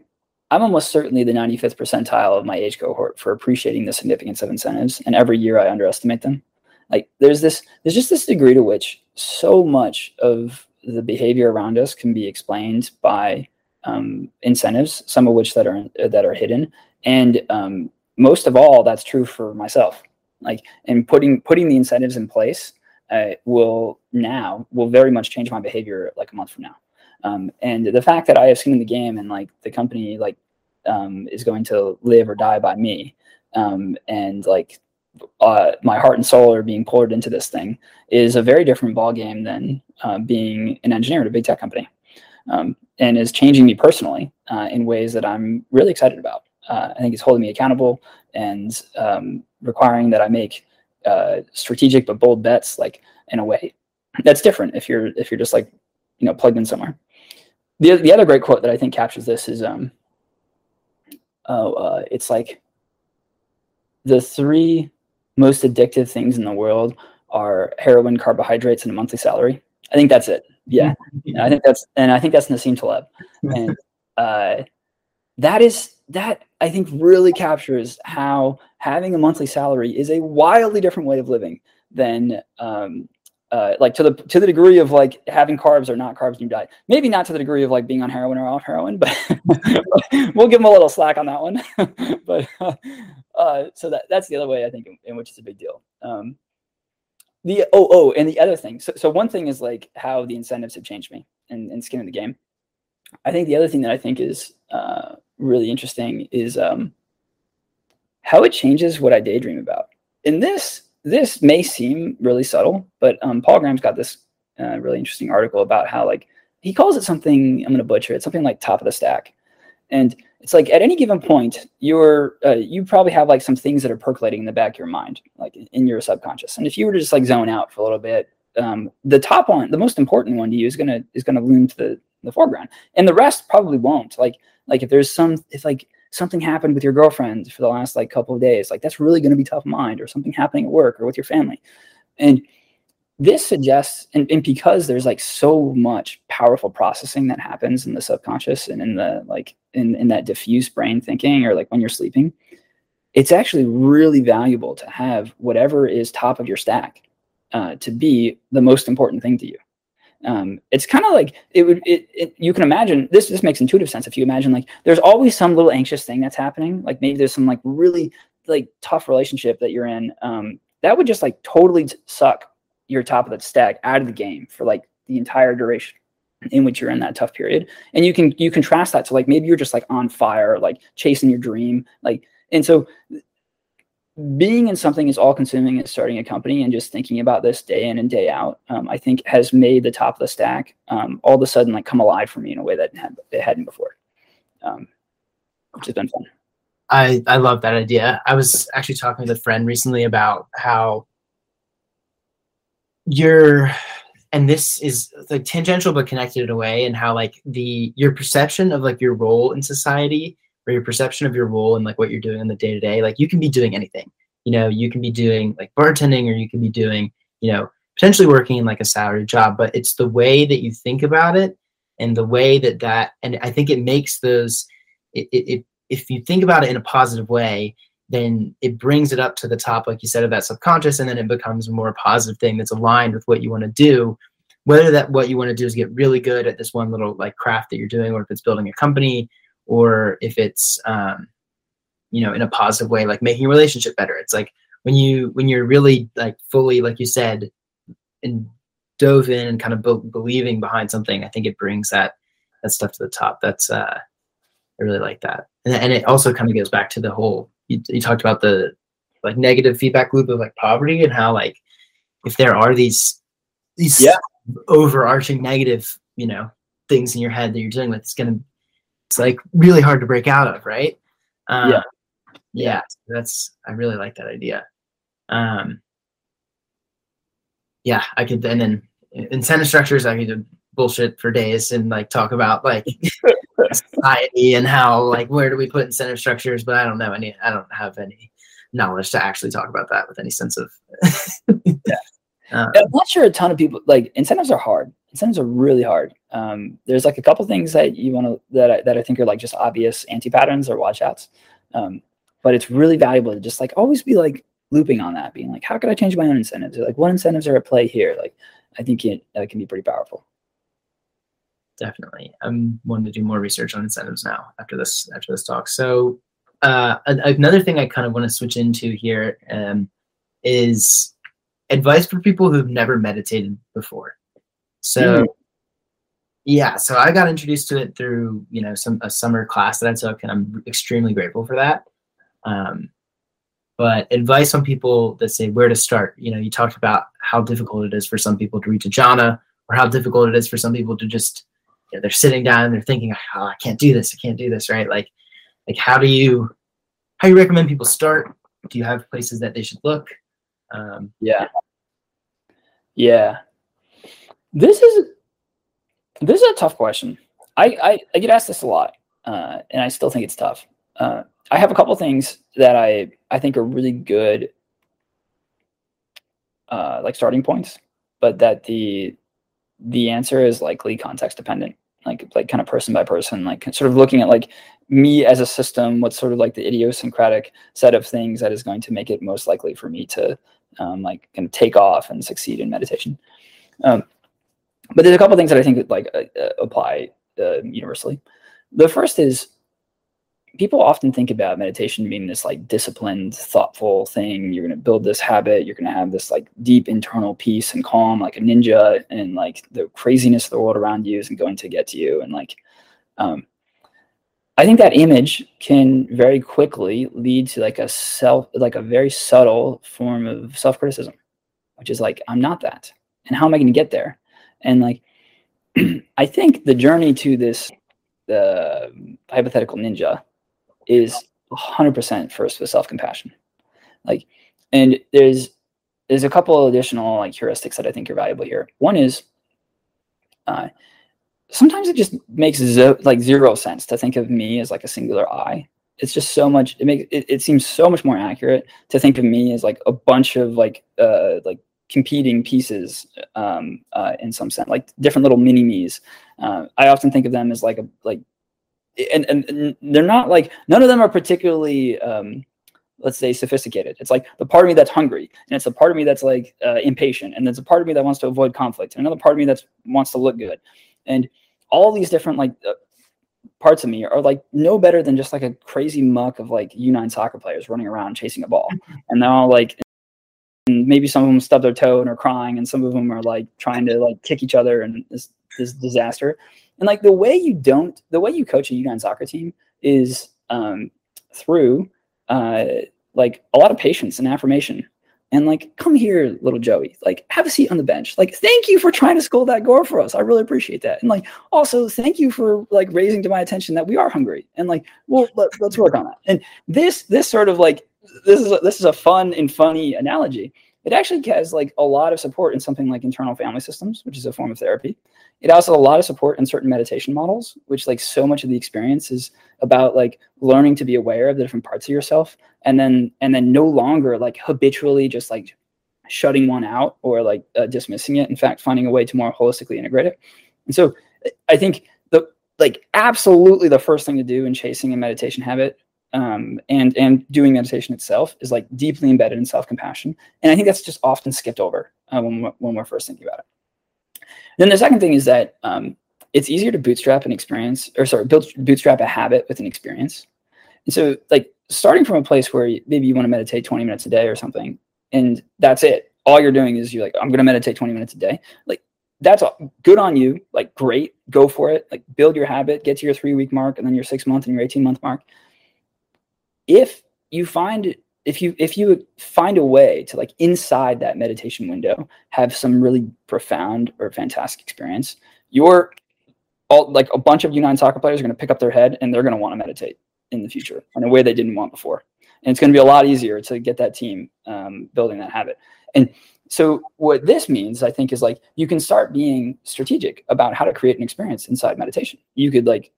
I'm almost certainly the 95th percentile of my age cohort for appreciating the significance of incentives, and every year I underestimate them." Like there's this, there's just this degree to which so much of the behavior around us can be explained by um, incentives, some of which that are that are hidden, and um, most of all, that's true for myself. Like, and putting putting the incentives in place uh, will now will very much change my behavior like a month from now. Um, and the fact that I have skin in the game and like the company like um, is going to live or die by me um, and like uh, my heart and soul are being poured into this thing is a very different ballgame than uh, being an engineer at a big tech company um, and is changing me personally uh, in ways that i'm really excited about uh, i think it's holding me accountable and um, requiring that i make uh, strategic but bold bets like in a way that's different if you're if you're just like you know plugged in somewhere the, the other great quote that i think captures this is um oh uh, it's like the three most addictive things in the world are heroin, carbohydrates, and a monthly salary. I think that's it. Yeah, I think that's and I think that's Nassim Taleb, and [laughs] uh, that is that I think really captures how having a monthly salary is a wildly different way of living than um, uh, like to the to the degree of like having carbs or not carbs in your diet. Maybe not to the degree of like being on heroin or off heroin, but [laughs] we'll give them a little slack on that one. [laughs] but uh, uh, so that that's the other way I think in, in which it's a big deal. Um, the oh oh, and the other thing. So so one thing is like how the incentives have changed me and, and skin in the game. I think the other thing that I think is uh, really interesting is um, how it changes what I daydream about. and this, this may seem really subtle, but um, Paul Graham's got this uh, really interesting article about how like he calls it something. I'm going to butcher it. Something like top of the stack, and it's like at any given point you're uh, you probably have like some things that are percolating in the back of your mind like in your subconscious. And if you were to just like zone out for a little bit um, the top one the most important one to you is gonna is gonna loom to the the foreground. And the rest probably won't. Like like if there's some if like something happened with your girlfriend for the last like couple of days like that's really to be tough mind or something happening at work or with your family. And this suggests and, and because there's like so much powerful processing that happens in the subconscious and in the like in, in that diffuse brain thinking or like when you're sleeping it's actually really valuable to have whatever is top of your stack uh, to be the most important thing to you. Um, it's kind of like it would it, it, you can imagine this this makes intuitive sense if you imagine like there's always some little anxious thing that's happening. Like maybe there's some like really like tough relationship that you're in um, that would just like totally suck your top of the stack out of the game for like the entire duration in which you're in that tough period and you can you contrast that to like maybe you're just like on fire like chasing your dream like and so being in something as all consuming as starting a company and just thinking about this day in and day out um, i think has made the top of the stack um, all of a sudden like come alive for me in a way that it hadn't before um, which has been fun I, I love that idea. I was actually talking with a friend recently about how you're and this is like tangential but connected in a way and how like the your perception of like your role in society or your perception of your role and like what you're doing in the day to day like you can be doing anything. You know you can be doing like bartending or you can be doing you know potentially working in like a salary job but it's the way that you think about it and the way that that and i think it makes those it, it, it if you think about it in a positive way then it brings it up to the top, like you said, of that subconscious, and then it becomes a more positive thing that's aligned with what you want to do. Whether that what you want to do is get really good at this one little like craft that you're doing, or if it's building a company, or if it's um, you know in a positive way, like making a relationship better. It's like when you when you're really like fully, like you said, and dove in and kind of be- believing behind something. I think it brings that that stuff to the top. That's uh, I really like that, and, and it also kind of goes back to the whole you, you talked about the like negative feedback loop of like poverty and how like if there are these these yeah. overarching negative you know things in your head that you're dealing with it's gonna it's like really hard to break out of right? Um, yeah. yeah that's i really like that idea. Um yeah i could and then incentive structures i could bullshit for days and like talk about like [laughs] society and how like where do we put incentive structures but i don't know any i don't have any knowledge to actually talk about that with any sense of [laughs] yeah. Um, i'm not sure a ton of people like incentives are hard. Incentives are really hard. Um, there's like a couple things that you want to that I, that I think are like just obvious anti patterns or watch outs um, but it's really valuable to just like always be like looping on that being like how could i change my own incentives? Like what incentives are at play here? Like i think it, it can be pretty powerful definitely. I'm wanting to do more research on incentives now after this after this talk. So uh, another thing I kind of want to switch into here um, is advice for people who've never meditated before. So, mm. Yeah, so I got introduced to it through you know some a summer class that I took, and I'm extremely grateful for that. Um, but advice on people that say where to start. You know, you talked about how difficult it is for some people to reach a jhana, or how difficult it is for some people to just you know, they're sitting down and they're thinking, oh, I can't do this, I can't do this, right? Like, like how do you how do you recommend people start? Do you have places that they should look? Um, yeah, yeah. This is this is a tough question. I I, I get asked this a lot, uh, and I still think it's tough. Uh, I have a couple things that I I think are really good, uh, like starting points, but that the the answer is likely context dependent, like like kind of person by person, like sort of looking at like me as a system, what's sort of like the idiosyncratic set of things that is going to make it most likely for me to um, like kind of take off and succeed in meditation. Um, but there's a couple things that I think like uh, uh, apply uh, universally. The first is people often think about meditation being this like disciplined, thoughtful thing. You're going to build this habit. You're going to have this like deep internal peace and calm, like a ninja, and like the craziness of the world around you isn't going to get to you. And like, um, I think that image can very quickly lead to like a self, like a very subtle form of self criticism, which is like, I'm not that. And how am I going to get there? And like, [clears throat] I think the journey to this uh, hypothetical ninja is 100% first with self-compassion. Like and there's there's a couple additional like heuristics that i think are valuable here. One is uh, sometimes it just makes zo- like zero sense to think of me as like a singular i. It's just so much it makes it, it seems so much more accurate to think of me as like a bunch of like uh like competing pieces um uh in some sense like different little mini me's uh, i often think of them as like a like and, and they're not like none of them are particularly um, let's say sophisticated. It's like the part of me that's hungry and it's a part of me that's like uh, impatient and there's a part of me that wants to avoid conflict and another part of me that wants to look good. And all these different like uh, parts of me are like no better than just like a crazy muck of like u9 soccer players running around chasing a ball. And they're all like and maybe some of them stub their toe and are crying and some of them are like trying to like kick each other and this this disaster and like the way you don't, the way you coach a U9 soccer team is um, through uh, like a lot of patience and affirmation. And like, come here, little Joey. Like, have a seat on the bench. Like, thank you for trying to scold that goal for us. I really appreciate that. And like, also, thank you for like raising to my attention that we are hungry. And like, well, let, let's work on that. And this, this sort of like, this is a, this is a fun and funny analogy it actually has like a lot of support in something like internal family systems, which is a form of therapy. It also has a lot of support in certain meditation models, which like so much of the experience is about like learning to be aware of the different parts of yourself and then and then no longer like habitually just like shutting one out or like uh, dismissing it. In fact, finding a way to more holistically integrate it. And so I think the like absolutely the first thing to do in chasing a meditation habit um, and and doing meditation itself is like deeply embedded in self compassion, and I think that's just often skipped over uh, when we're, when we're first thinking about it. Then the second thing is that um, it's easier to bootstrap an experience, or sorry, build, bootstrap a habit with an experience. And so, like starting from a place where maybe you want to meditate 20 minutes a day or something, and that's it. All you're doing is you're like, I'm going to meditate 20 minutes a day. Like that's all, good on you. Like great, go for it. Like build your habit, get to your three week mark, and then your six month and your 18 month mark if you find if you if you find a way to like inside that meditation window have some really profound or fantastic experience you're all like a bunch of u9 soccer players are going to pick up their head and they're going to want to meditate in the future in a way they didn't want before. And it's going to be a lot easier to get that team um, building that habit. And so what this means i think is like you can start being strategic about how to create an experience inside meditation. You could like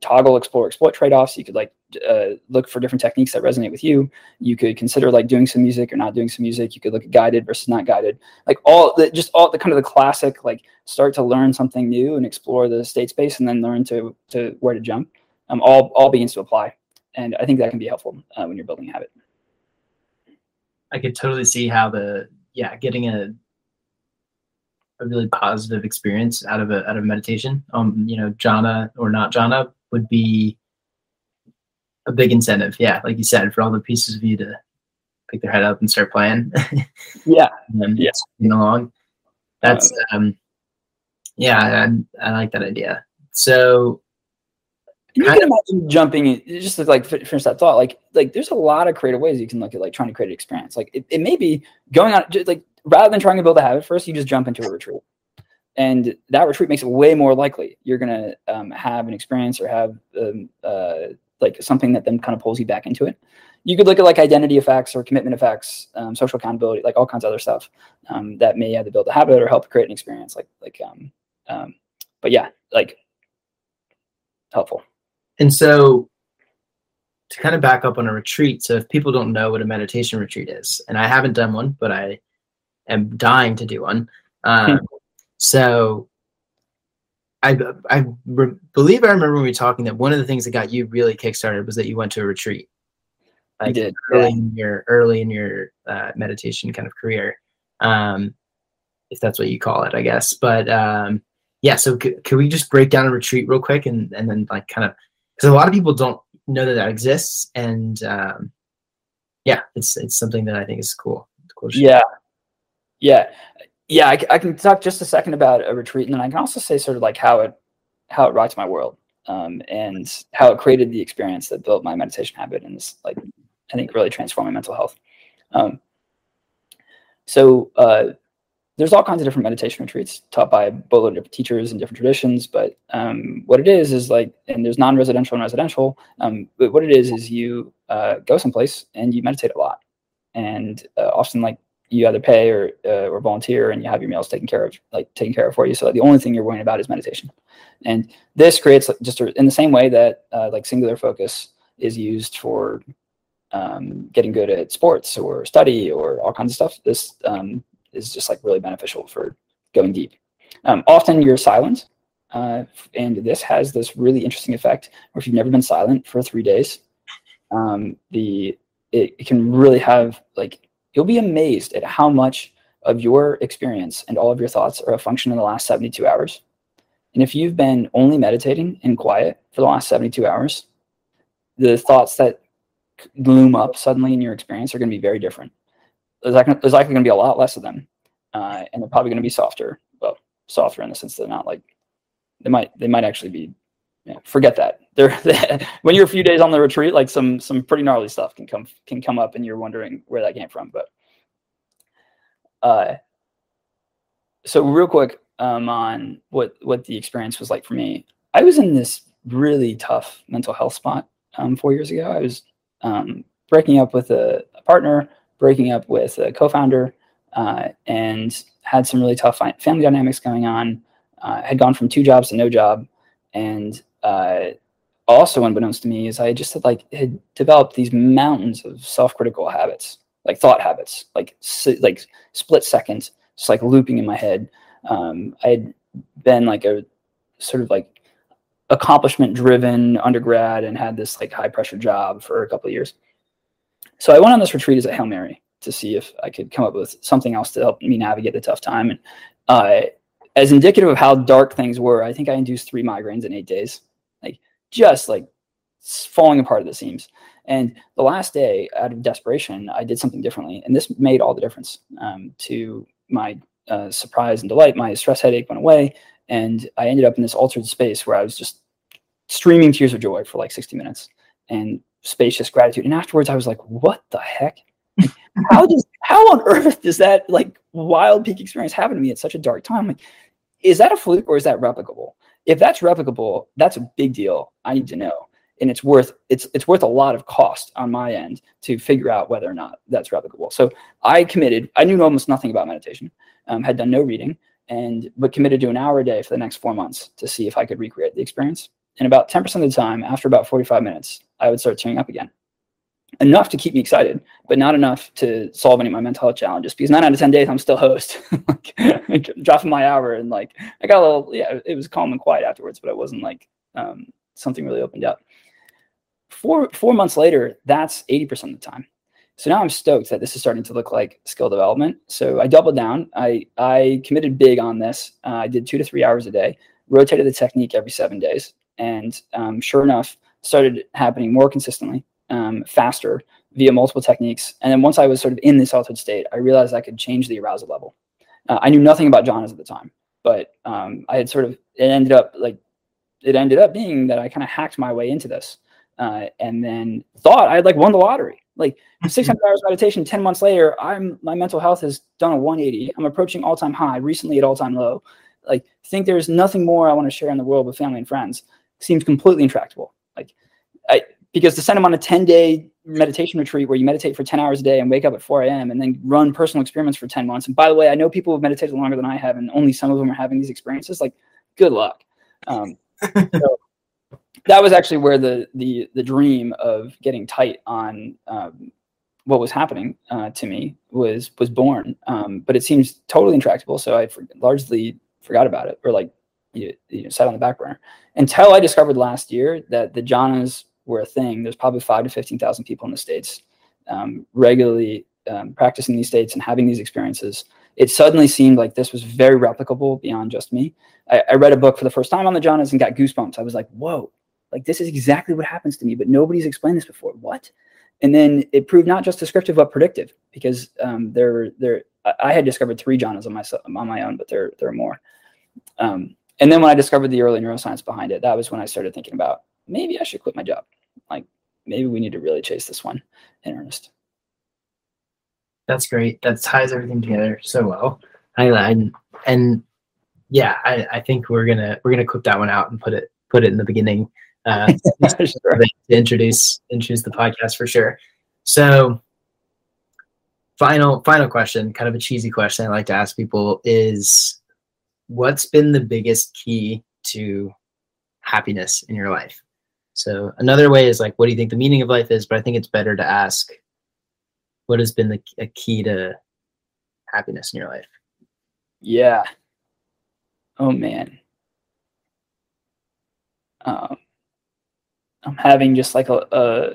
toggle explore exploit trade-offs. You could like uh, look for different techniques that resonate with you. You could consider like doing some music or not doing some music. You could look at guided versus not guided. Like all the just all the kind of the classic like start to learn something new and explore the state space and then learn to to where to jump. Um, all all begins to apply. And i think that can be helpful uh, when you're building a habit. I could totally see how the yeah getting a a really positive experience out of a out of meditation. Um, you know, jhana or not jhana would be a big incentive. Yeah, like you said, for all the pieces of you to pick their head up and start playing. [laughs] yeah, and yeah, along. That's um, Yeah, I, I like that idea. So you can imagine jumping in, just to like finish that thought. Like, like there's a lot of creative ways you can look at like trying to create an experience. Like, it, it may be going on just like rather than trying to build a habit first, you just jump into a retreat, and that retreat makes it way more likely you're gonna um, have an experience or have um, uh, like something that then kind of pulls you back into it. You could look at like identity effects or commitment effects, um, social accountability, like all kinds of other stuff um, that may either build a habit or help create an experience. Like, like, um, um, but yeah, like helpful. And so to kind of back up on a retreat, so if people don't know what a meditation retreat is, and I haven't done one, but I am dying to do one. Um, hmm. so I, I re- believe I remember when we were talking that one of the things that got you really kickstarted was that you went to a retreat. Like I did early yeah. in your early in your uh, meditation kind of career, um, if that's what you call it, I guess. But um, yeah, so c- could we just break down a retreat real quick and and then like kind of because a lot of people don't know that that exists, and um, yeah, it's it's something that I think is cool. cool yeah, yeah, yeah. I, I, can talk just a second about a retreat, and then I can also say sort of like how it how it rocked my world, um, and how it created the experience that built my meditation habit, and is like I think really transformed my mental health. Um, so uh, there's all kinds of different meditation retreats taught by a boatload of different teachers and different traditions. But um, what it is is like, and there's non-residential and residential. Um, but what it is is you uh, go someplace and you meditate a lot, and uh, often like you either pay or uh, or volunteer, and you have your meals taken care of, like taken care of for you. So the only thing you're worrying about is meditation, and this creates just a, in the same way that uh, like singular focus is used for um, getting good at sports or study or all kinds of stuff. This um, is just like really beneficial for going deep. Um, often you're silent, uh, and this has this really interesting effect. Where if you've never been silent for three days, um, the it, it can really have like you'll be amazed at how much of your experience and all of your thoughts are a function of the last 72 hours. And if you've been only meditating in quiet for the last 72 hours, the thoughts that loom up suddenly in your experience are going to be very different there's likely, there's likely going to be a lot less of them, uh, and they're probably going to be softer. Well, softer in the sense they're not like they might they might actually be. Yeah, forget that. They're, [laughs] when you're a few days on the retreat, like some some pretty gnarly stuff can come can come up, and you're wondering where that came from. But uh, so real quick um, on what what the experience was like for me. I was in this really tough mental health spot um, four years ago. I was um, breaking up with a, a partner breaking up with a co-founder uh, and had some really tough family dynamics going on. Uh, had gone from two jobs to no job, and uh, also unbeknownst to me is I just had like had developed these mountains of self-critical habits, like thought habits, like like split seconds, just like looping in my head. Um, I had been like a sort of like accomplishment driven undergrad and had this like high pressure job for a couple of years so I went on this retreat as a Hail Mary to see if I could come up with something else to help me navigate the tough time. And uh, as indicative of how dark things were, I think I induced three migraines in eight days, just like falling apart at the seams. And the last day, out of desperation, I did something differently, and this made all the difference. Um, to my uh, surprise and delight, my stress headache went away, and I ended up in this altered space where I was just streaming tears of joy for like 60 minutes. And spacious gratitude. And afterwards, I was like, what the heck? how [laughs] does how on earth does that like wild peak experience happen to me at such a dark time? Like, is that a fluke or is that replicable? If that's replicable, that's a big deal. I need to know. And it's worth it's it's worth a lot of cost on my end to figure out whether or not that's replicable. So I committed. I knew almost nothing about meditation. Um, had done no reading, and but committed to an hour a day for the next four months to see if I could recreate the experience. And about 10% of the time, after about 45 minutes, I would start tearing up again. Enough to keep me excited, but not enough to solve any of my mental health challenges. Because nine out of 10 days, I'm still host, [laughs] like, [laughs] dropping my hour. And like, I got a little, yeah, it was calm and quiet afterwards, but it wasn't like um, something really opened up. Four, four months later, that's 80% of the time. So now I'm stoked that this is starting to look like skill development. So I doubled down. I, I committed big on this. Uh, I did two to three hours a day, rotated the technique every seven days. And um, sure enough, started happening more consistently, um, faster via multiple techniques. And then once I was sort of in this altered state, I realized I could change the arousal level. Uh, I knew nothing about jhanas at the time. but um, I had sort of it ended up like it ended up being that I kind of hacked my way into this, uh, and then thought I had like won the lottery. Like 600 hours meditation, 10 months later, I'm my mental health has done a 180. I'm approaching all time high, recently at all time low. Like think there's nothing more I want to share in the world with family and friends. Seems completely intractable. Like I because to send them on a 10 day meditation retreat where you meditate for 10 hours a day and wake up at 4 a.m. and then run personal experiments for 10 months. And by the way, I know people who have meditated longer than I have, and only some of them are having these experiences. Like, good luck. Um, [laughs] so that was actually where the the the dream of getting tight on um, what was happening uh, to me was was born. Um, but it seems totally intractable, so I for, largely forgot about it, or like you, you know, sat on the back burner until I discovered last year that the jhanas were a thing. There's probably five to fifteen thousand people in the states um, regularly um, practicing these states and having these experiences. It suddenly seemed like this was very replicable beyond just me. I, I read a book for the first time on the jhanas and got goosebumps. I was like, "Whoa!" Like this is exactly what happens to me, but nobody's explained this before. What? And then it proved not just descriptive but predictive because um, there, there, I had discovered three jhanas on my on my own, but there, there are more. Um, and then when I discovered the early neuroscience behind it, that was when I started thinking about maybe I should quit my job. Like maybe we need to really chase this one in earnest. That's great. That ties everything together so well. I, I and yeah, I, I think we're gonna we're gonna clip that one out and put it put it in the beginning uh, [laughs] sure. to introduce introduce the podcast for sure. So, final final question, kind of a cheesy question I like to ask people is, what's been the biggest key to happiness in your life? So another way is like, what do you think the meaning of life is? But I think it's better to ask, what has been the a key to happiness in your life? Yeah. Oh man. Um, I'm having just like a, a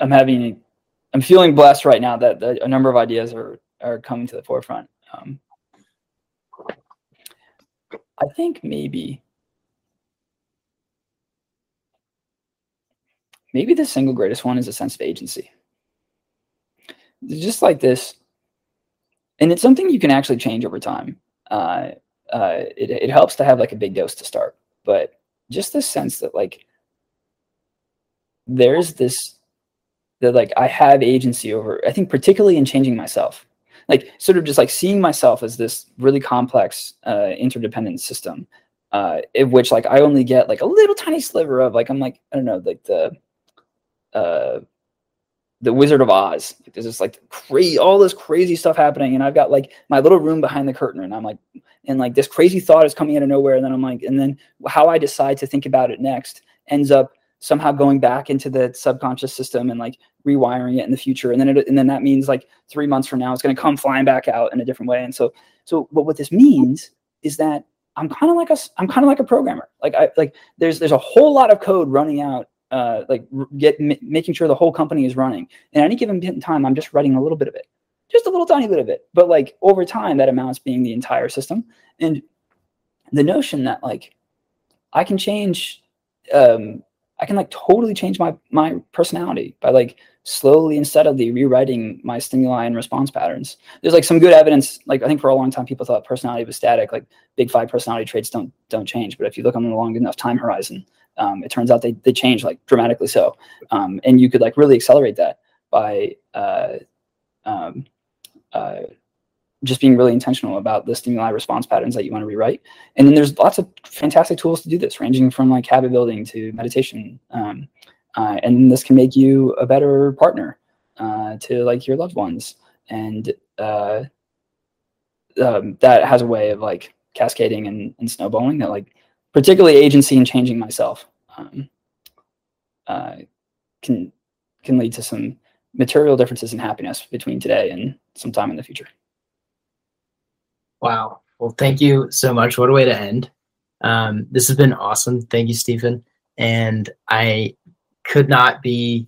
I'm having, I'm feeling blessed right now that, that a number of ideas are are coming to the forefront. Um, I think maybe maybe the single greatest one is a sense of agency. Just like this, and it's something you can actually change over time. Uh, uh, it, it helps to have like a big dose to start, but just the sense that like there's this that like I have agency over. I think particularly in changing myself, like sort of just like seeing myself as this really complex uh, interdependent system, uh, in which like I only get like a little tiny sliver of like I'm like I don't know like the uh, the Wizard of Oz. Like, there's just like crazy, all this crazy stuff happening, and I've got like my little room behind the curtain, and I'm like, and like this crazy thought is coming out of nowhere, and then I'm like, and then how I decide to think about it next ends up somehow going back into the subconscious system and like rewiring it in the future, and then it, and then that means like three months from now it's going to come flying back out in a different way, and so so but what this means is that I'm kind of like a I'm kind of like a programmer. Like I like there's there's a whole lot of code running out uh, like get m- making sure the whole company is running. And at any given time, I'm just writing a little bit of it, just a little tiny bit of it. But like over time, that amounts being the entire system. And the notion that like I can change, um, I can like totally change my my personality by like slowly and steadily rewriting my stimuli and response patterns. There's like some good evidence. Like I think for a long time, people thought personality was static. Like big five personality traits don't don't change. But if you look on a long enough time horizon, um, it turns out they, they change like dramatically so. Um, and you could like really accelerate that by uh, um, uh, just being really intentional about the stimuli response patterns that you want to rewrite. And then there's lots of fantastic tools to do this ranging from like habit building to meditation um, uh, and this can make you a better partner uh, to like your loved ones. And uh, um, that has a way of like cascading and, and snowballing that like particularly agency and changing myself, um, uh, can can lead to some material differences in happiness between today and sometime in the future. Wow. Well, thank you so much. What a way to end. Um, this has been awesome. Thank you, Stephen. And I could not be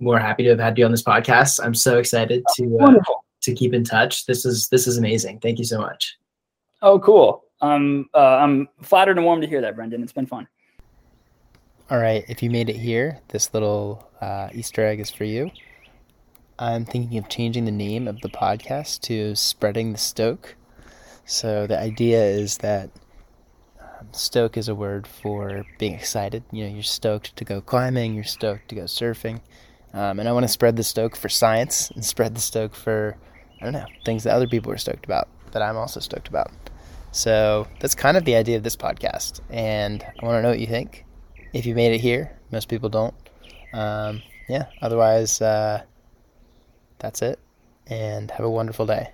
more happy to have had you on this podcast. I'm so excited to uh, to keep in touch. This is this is amazing. Thank you so much. Oh, cool. I'm uh, I'm flattered and warm to hear that, Brendan. It's been fun. All right, if you made it here, this little uh, Easter egg is for you. I'm thinking of changing the name of the podcast to Spreading the Stoke. So the idea is that um, stoke is a word for being excited. You know, you're stoked to go climbing, you're stoked to go surfing. Um, and I want to spread the stoke for science and spread the stoke for, I don't know, things that other people are stoked about that I'm also stoked about. So that's kind of the idea of this podcast. And I want to know what you think. If you made it here, most people don't. Um, yeah, otherwise, uh, that's it. And have a wonderful day.